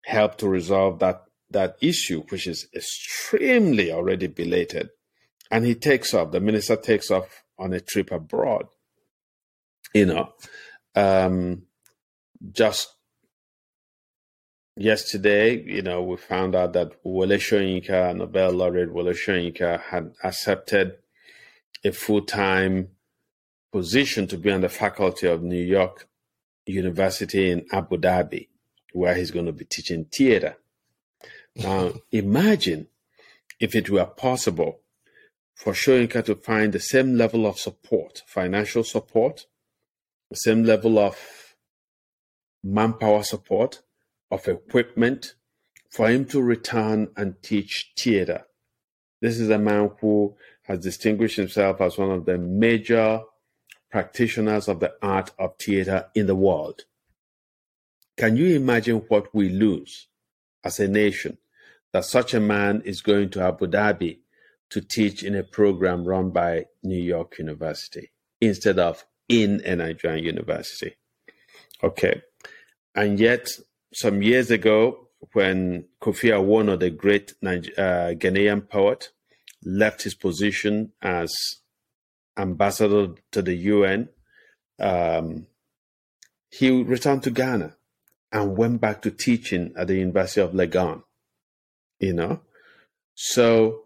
help to resolve that that issue, which is extremely already belated. And he takes off, the minister takes off on a trip abroad. You know, um, just yesterday, you know, we found out that Wole Soyinka, Nobel laureate Wole Soyinka, had accepted a full-time position to be on the faculty of New York University in Abu Dhabi, where he's going to be teaching theater. Now, imagine if it were possible for Soyinka to find the same level of support, financial support, the same level of manpower support, of equipment for him to return and teach theater. This is a man who has distinguished himself as one of the major practitioners of the art of theater in the world. Can you imagine what we lose as a nation that such a man is going to Abu Dhabi to teach in a program run by New York University instead of in a Nigerian university. Okay. And yet, some years ago, when Kofi Awoonor, the great uh, Ghanaian poet, left his position as ambassador to the UN, um, he returned to Ghana and went back to teaching at the University of Legon. You know, so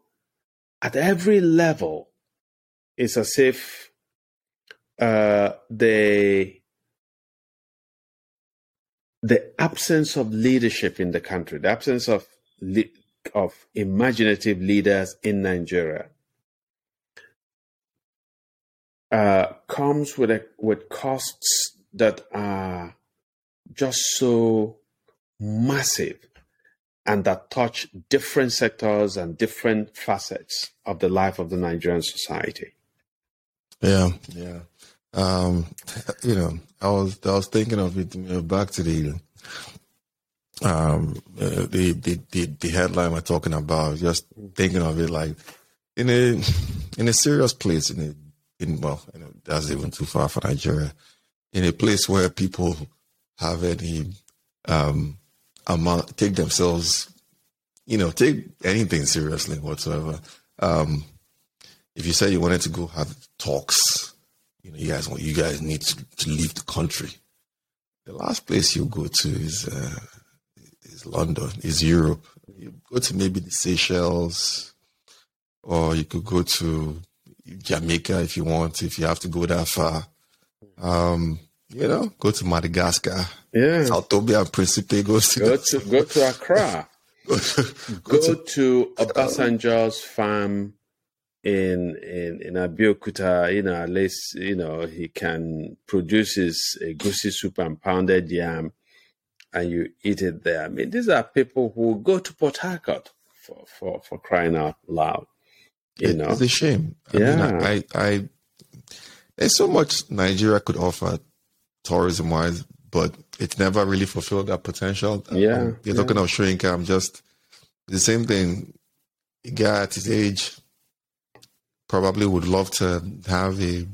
at every level, it's as if uh, the the absence of leadership in the country, the absence of of imaginative leaders in Nigeria, uh, comes with a, with costs that are just so massive and that touch different sectors and different facets of the life of the Nigerian society. Yeah, yeah. Um, you know, I was I was thinking of it you know, back to the um uh, the, the the the headline we're talking about. Just thinking of it like in a in a serious place in a in well, that's even too far for Nigeria. In a place where people have any um amount take themselves, you know, take anything seriously whatsoever. Um, if you said you wanted to go have talks you know, you guys want, you guys need to, to leave the country. The last place you go to is uh, is London, is Europe. You go to maybe the Seychelles, or you could go to Jamaica if you want. If you have to go that far, um, you know, go to Madagascar. Yeah, Sao Tome and Principe goes to go to go to Accra. <laughs> go, to, go, go to, to Obasanjo's farm in in in Abeokuta, you know, at least you know he can produce his egusi soup and pounded yam, and you eat it there. I mean, these are people who go to Port Harcourt for for for crying out loud. You it, know, it's a shame. I yeah, mean, I, I, I there's so much Nigeria could offer tourism wise, but it's never really fulfilled that potential. Yeah, um, you're yeah. talking of Soyinka. I'm just the same thing. A guy at his age probably would love to have a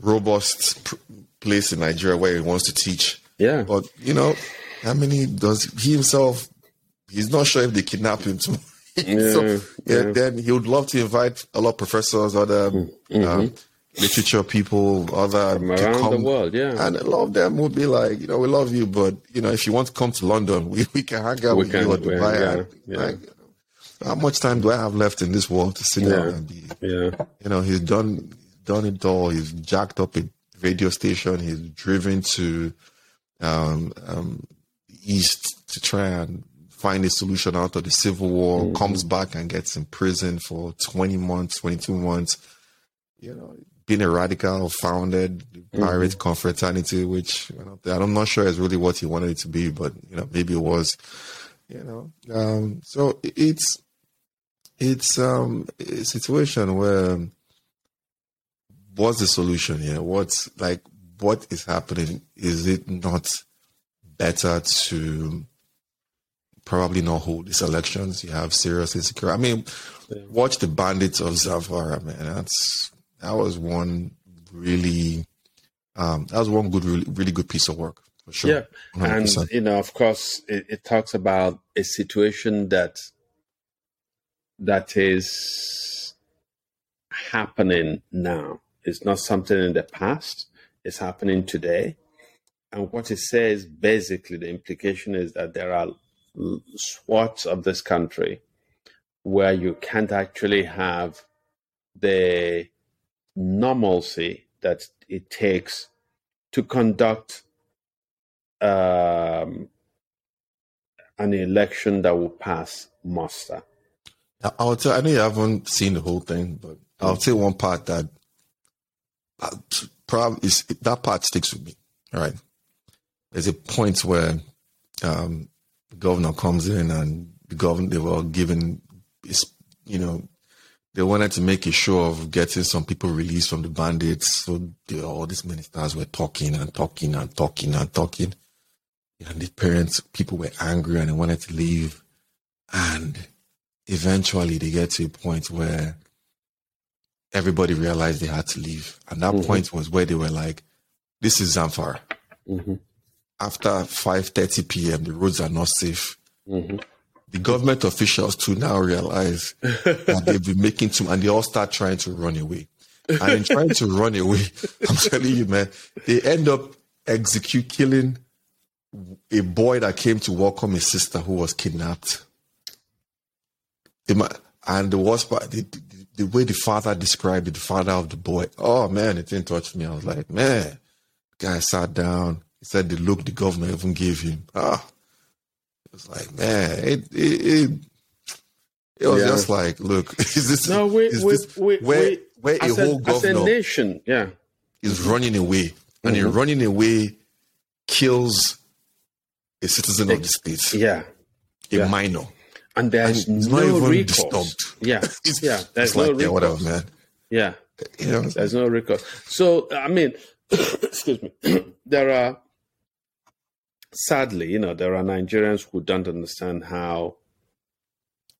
robust pr- place in Nigeria where he wants to teach. Yeah. But, you know, how many does he himself, he's not sure if they kidnap him <laughs> tomorrow. <laughs> Yeah, so, yeah, yeah. then he would love to invite a lot of professors, other mm-hmm. um, literature people, other From around come, the world, yeah. And a lot of them would be like, you know, we love you, but you know, if you want to come to London, we, we can hang out We with can, you or Dubai. yeah, yeah. Like, how much time do I have left in this world to sit Yeah. down and be? Yeah. You know, he's done done it all. He's jacked up a radio station. He's driven to um, um, east to try and find a solution out of the civil war. Comes back and gets in prison for twenty months, twenty two months. You know, being a radical, founded the pirate confraternity, which you know, I'm not sure is really what he wanted it to be, but you know, maybe it was. You know, um, so it's it's um, a situation where what's the solution here? What's like what is happening? Is it not better to probably not hold these elections? You have serious insecurity. I mean, watch the bandits of Zamfara, man. That's that was one really Um, that was one good, really, really good piece of work for sure. Yeah, 100%. and you know, of course, it, it talks about a situation that that is happening now. It's not something in the past. It's happening today. And what it says, basically, the implication is that there are swaths of this country where you can't actually have the normalcy that it takes to conduct um, an election that will pass muster. I'll tell. I know you haven't seen the whole thing, but I'll tell one part that uh, probably is that part sticks with me. All right, There's a point where um, the governor comes in and the governor they were given, you know, they wanted to make a show of getting some people released from the bandits. So they, all these ministers were talking and talking and talking and talking. And the parents, people were angry and they wanted to leave. And eventually they get to a point where everybody realized they had to leave. And that mm-hmm. point was where they were like, this is Zamfara. Mm-hmm. After 5.30 p.m., the roads are not safe. Mm-hmm the government officials too now realize that <laughs> they've been making too, and they all start trying to run away. And in trying to run away, <laughs> I'm telling you, man, they end up execute killing a boy that came to welcome his sister who was kidnapped. And the worst part, the, the, the way the father described it, the father of the boy, oh man, it didn't touch me. I was like, man, guy sat down. He said the look the government even gave him. Ah, it was like, man, it it, it, it was yeah. just like, look, <laughs> is this no wait, is wait, this, wait, where wait. where a whole a, governor a nation, yeah, is running away, and mm-hmm. in running away kills a citizen of the state, yeah, a yeah. minor, and there's and no not even recourse. disturbed. Yeah, <laughs> it's, yeah, there's it's no like, recourse. yeah, whatever, man. Yeah, you know, there's no recourse. So I mean, <coughs> excuse me, <coughs> there are sadly, you know, there are Nigerians who don't understand how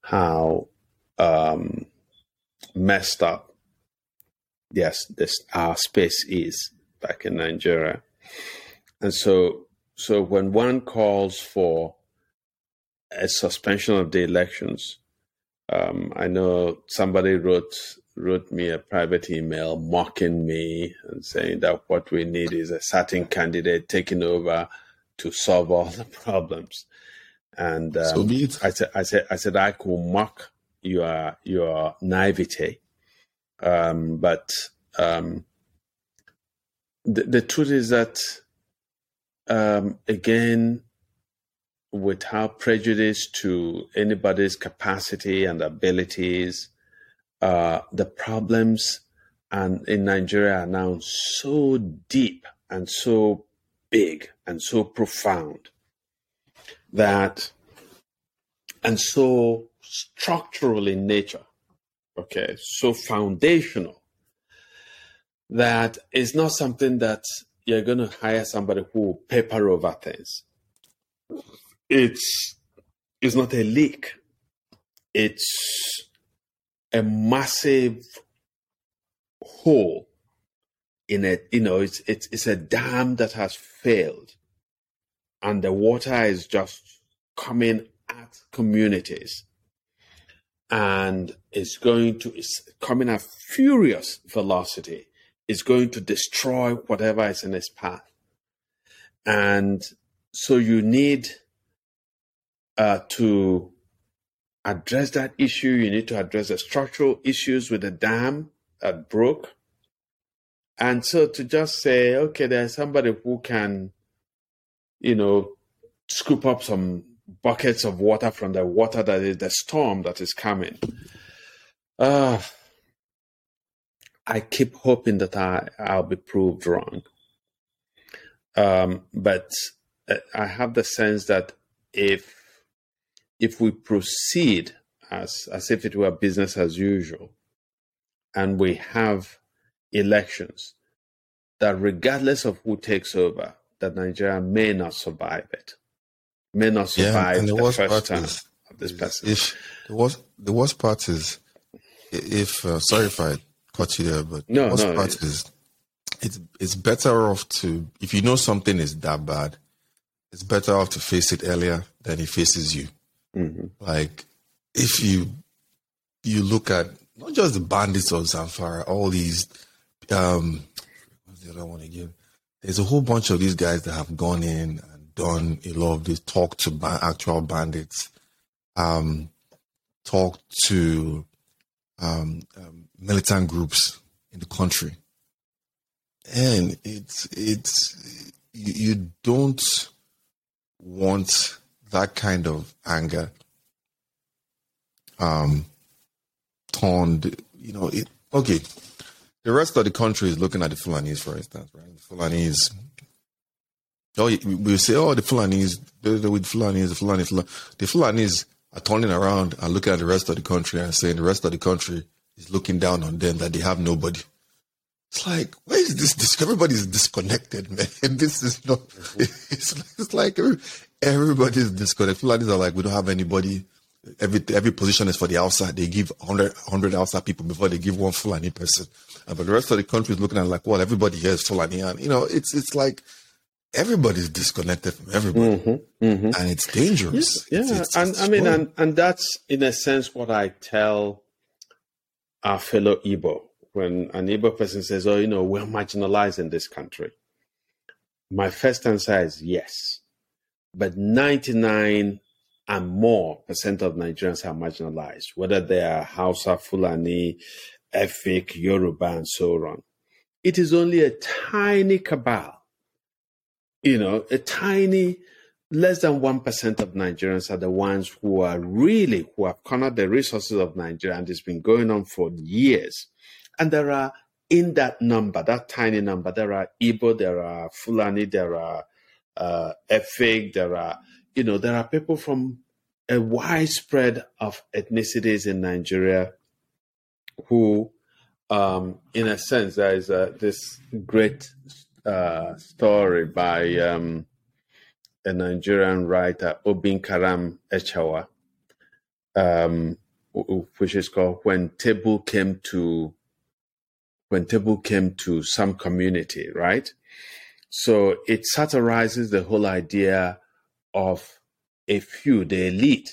how um, messed up yes this our space is back in Nigeria, and so so when one calls for a suspension of the elections, um, I know somebody wrote wrote me a private email mocking me and saying that what we need is a certain candidate taking over to solve all the <laughs> problems. And um, so be I said, I said, I said, I could mock your your naivety, um, but um, the, the truth is that um, again, without prejudice to anybody's capacity and abilities, uh, the problems and in Nigeria are now so deep and so big and so profound that and so structural in nature okay so foundational that it's not something that you're going to hire somebody who will paper over things. It's it's not a leak. It's a massive hole in a you know it's it's it's a dam that has failed. And the water is just coming at communities. And it's going to it's coming at furious velocity. It's going to destroy whatever is in its path. And so you need uh, to address that issue. You need to address the structural issues with the dam that broke and so to just say, okay, there's somebody who can, you know, scoop up some buckets of water from the water that is the storm that is coming. Uh, I keep hoping that I, I'll be proved wrong. Um, but uh, I have the sense that if if we proceed as as if it were business as usual, and we have elections that regardless of who takes over, that Nigeria may not survive it, may not survive yeah, and the, the first term is, of this person. If the worst, the worst part is, if uh, sorry if I caught you there, but no, the worst no, part is it's it's better off to if you know something is that bad, it's better off to face it earlier than it faces you. Mm-hmm. Like if you you look at not just the bandits of Zamfara, all these um what's the other one again? There's a whole bunch of these guys that have gone in and done a lot of this talk to ba- actual bandits, um, talk to um, um, militant groups in the country, and it's it's you, you don't want that kind of anger um turned you know it okay the rest of the country is looking at the Fulanis, for instance, right? The Fulanis. Oh, we say, oh, the Fulanis, they're with Fulanis, the Fulanis, the Fulanis are turning around and looking at the rest of the country and saying the rest of the country is looking down on them that they have nobody. It's like, where is this? this everybody's disconnected, man. <laughs> This is not. <laughs> It's, it's like everybody's disconnected. Fulanis are like, we don't have anybody. Every every position is for the outside. They give 100, 100 outside people before they give one Fulani person. And but the rest of the country is looking at like, well, everybody here is Fulani. And, you know, it's it's like everybody's disconnected from everybody. Mm-hmm, mm-hmm. And it's dangerous. Yeah. It's, it's, and I mean, and, and that's in a sense what I tell our fellow Igbo when an Igbo person says, oh, you know, we're marginalized in this country. My first answer is yes. But 99 and more percent of Nigerians are marginalized, whether they are Hausa, Fulani, Efik, Yoruba, and so on. It is only a tiny cabal, you know, a tiny, less than 1% of Nigerians are the ones who are really, who have cornered the resources of Nigeria, and it's been going on for years. And there are, in that number, that tiny number, there are Igbo, there are Fulani, there are uh, Efik, there are, you know, there are people from a widespread of ethnicities in Nigeria who, um, in a sense, there is uh, this great uh, story by um, a Nigerian writer, Obin Karam Echawa, um, which is called "When Table Came to When Table Came to Some Community." Right. So it satirizes the whole idea of a few, the elite,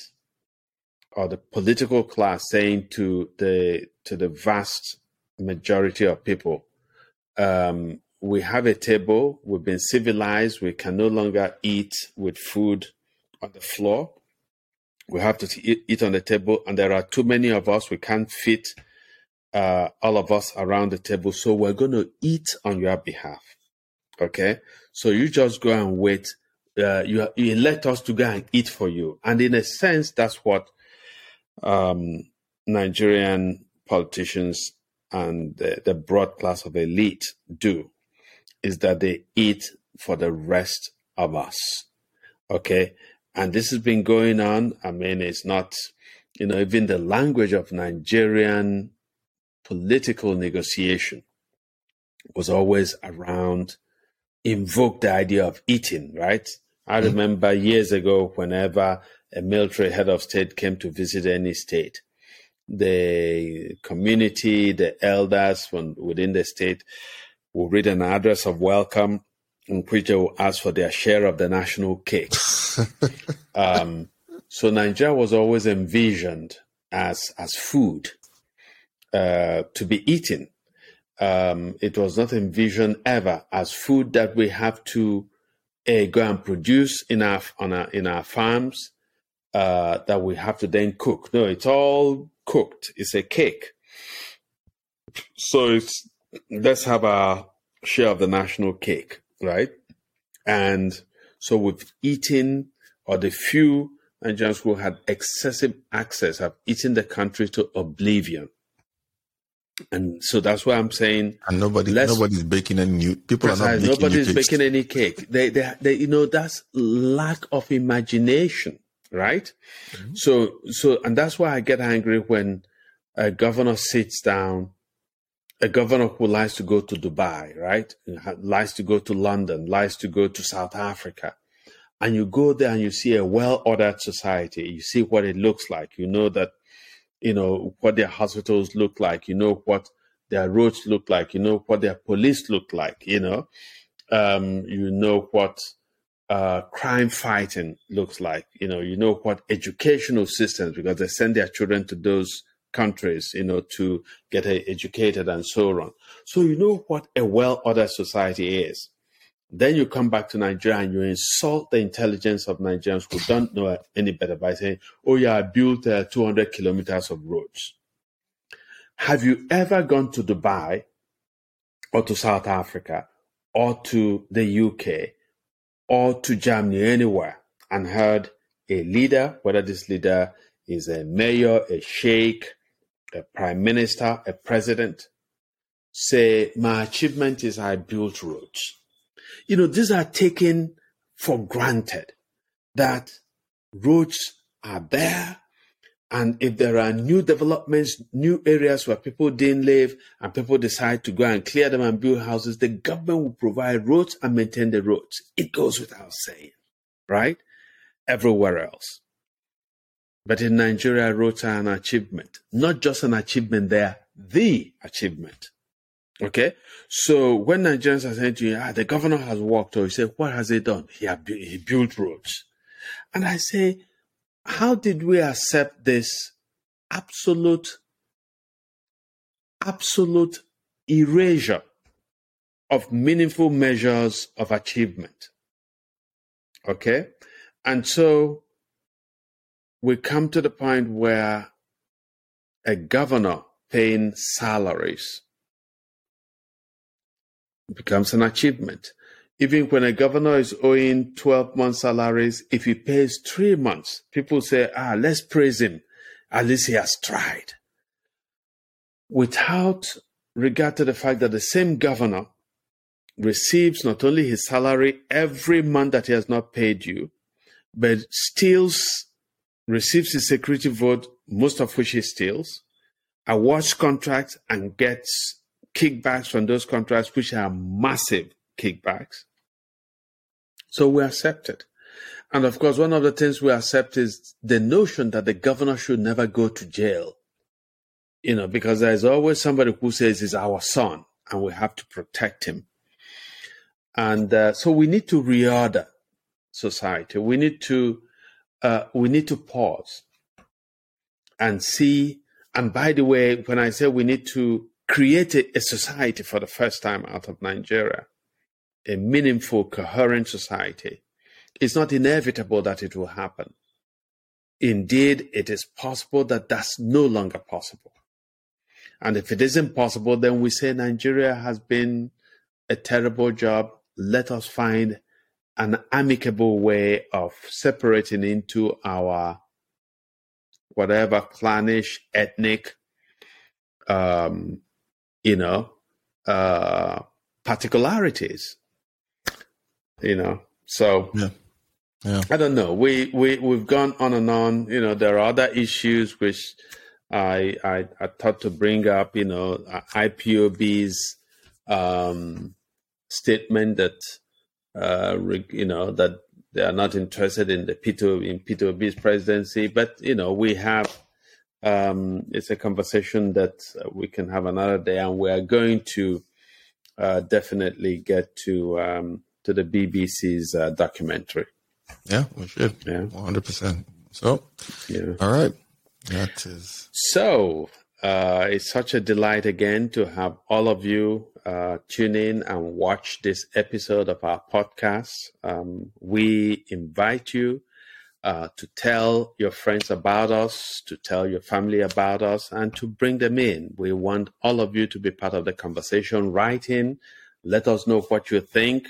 or the political class saying to the to the vast majority of people, um, we have a table, we've been civilized, we can no longer eat with food on the floor. We have to eat on the table, and there are too many of us. We can't fit uh, all of us around the table, so we're going to eat on your behalf. Okay, so you just go and wait. Uh, you you let us to go and eat for you, and in a sense, that's what um, Nigerian politicians and the, the broad class of elite do is that they eat for the rest of us. Okay. And this has been going on. I mean, it's not, you know, even the language of Nigerian political negotiation was always around invoke the idea of eating, right? I mm. remember years ago, whenever a military head of state came to visit any state, the community, the elders from within the state will read an address of welcome in which they will ask for their share of the national cake. <laughs> um, so Nigeria was always envisioned as as food uh, to be eaten. Um, it was not envisioned ever as food that we have to uh, go and produce enough on our, in our farms uh, that we have to then cook. No, it's all cooked. It's a cake. So it's let's have a share of the national cake, right? And so we've eaten, or the few Nigerians who had excessive access have eaten the country to oblivion. And so that's why I'm saying, and nobody, nobody's baking any new. People are not baking Nobody's baking any cake. They, they, they, you know, that's lack of imagination right? Mm-hmm. So, so, and that's why I get angry when a governor sits down, a governor who likes to go to Dubai, right? Likes to go to London, likes to go to South Africa. And you go there and you see a well ordered society. You see what it looks like. You know that, you know, what their hospitals look like. You know what their roads look like, you know what their police look like, you know, um, you know what uh, crime fighting looks like, you know, you know what educational systems because they send their children to those countries, you know, to get educated and so on. So you know what a well-ordered society is. Then you come back to Nigeria and you insult the intelligence of Nigerians who don't know any better by saying, "Oh yeah, I built uh, 200 kilometers of roads." Have you ever gone to Dubai or to South Africa or to the UK or to Germany, anywhere, and heard a leader, whether this leader is a mayor, a sheikh, a prime minister, a president, say, My achievement is I built roads. You know, these are taken for granted that roads are there. And if there are new developments, new areas where people didn't live, and people decide to go and clear them and build houses, the government will provide roads and maintain the roads. It goes without saying, right? Everywhere else. But in Nigeria, roads are an achievement. Not just an achievement, they are the achievement. Okay? So when Nigerians are saying to you, ah, the governor has worked, or you say, what has he done? He, have, he built roads. And I say, how did we accept this absolute, absolute erasure of meaningful measures of achievement? Okay? And so we come to the point where a governor paying salaries becomes an achievement. Even when a governor is owing 12 months salaries, if he pays three months, people say, ah, let's praise him. At least he has tried. Without regard to the fact that the same governor receives not only his salary every month that he has not paid you, but steals receives a security vote, most of which he steals, awards contracts and gets kickbacks from those contracts, which are massive kickbacks. So we accept it. And of course, one of the things we accept is the notion that the governor should never go to jail. You know, because there's always somebody who says he's our son and we have to protect him. And uh, so we need to reorder society. We need to uh, we need to pause and see. And by the way, when I say we need to create a, a society for the first time out of Nigeria, a meaningful, coherent society, it's not inevitable that it will happen. Indeed, it is possible that that's no longer possible. And if it isn't possible, then we say Nigeria has been a terrible job. Let us find an amicable way of separating into our whatever clannish, ethnic, um, you know, uh, particularities. You know, so yeah. Yeah. I don't know. We we we've gone on and on. You know, there are other issues which I I, I thought to bring up. You know, IPOB's um, statement that uh, you know, that they are not interested in the Peter in Peter Obi's presidency. But you know, we have um, it's a conversation that we can have another day, and we are going to uh, definitely get to um, to the BBC's uh, documentary. Yeah, we should. Yeah, one hundred percent. So, yeah. All right. That is so. Uh, it's such a delight again to have all of you uh, tune in and watch this episode of our podcast. Um, we invite you uh, to tell your friends about us, to tell your family about us, and to bring them in. We want all of you to be part of the conversation. Write in, let us know what you think,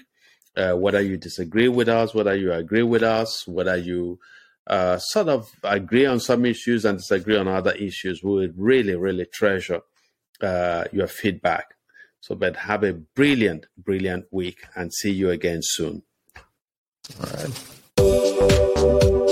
uh, whether you disagree with us, whether you agree with us, whether you uh, sort of agree on some issues and disagree on other issues. We would really, really treasure uh, your feedback. So, but have a brilliant, brilliant week and see you again soon. All right.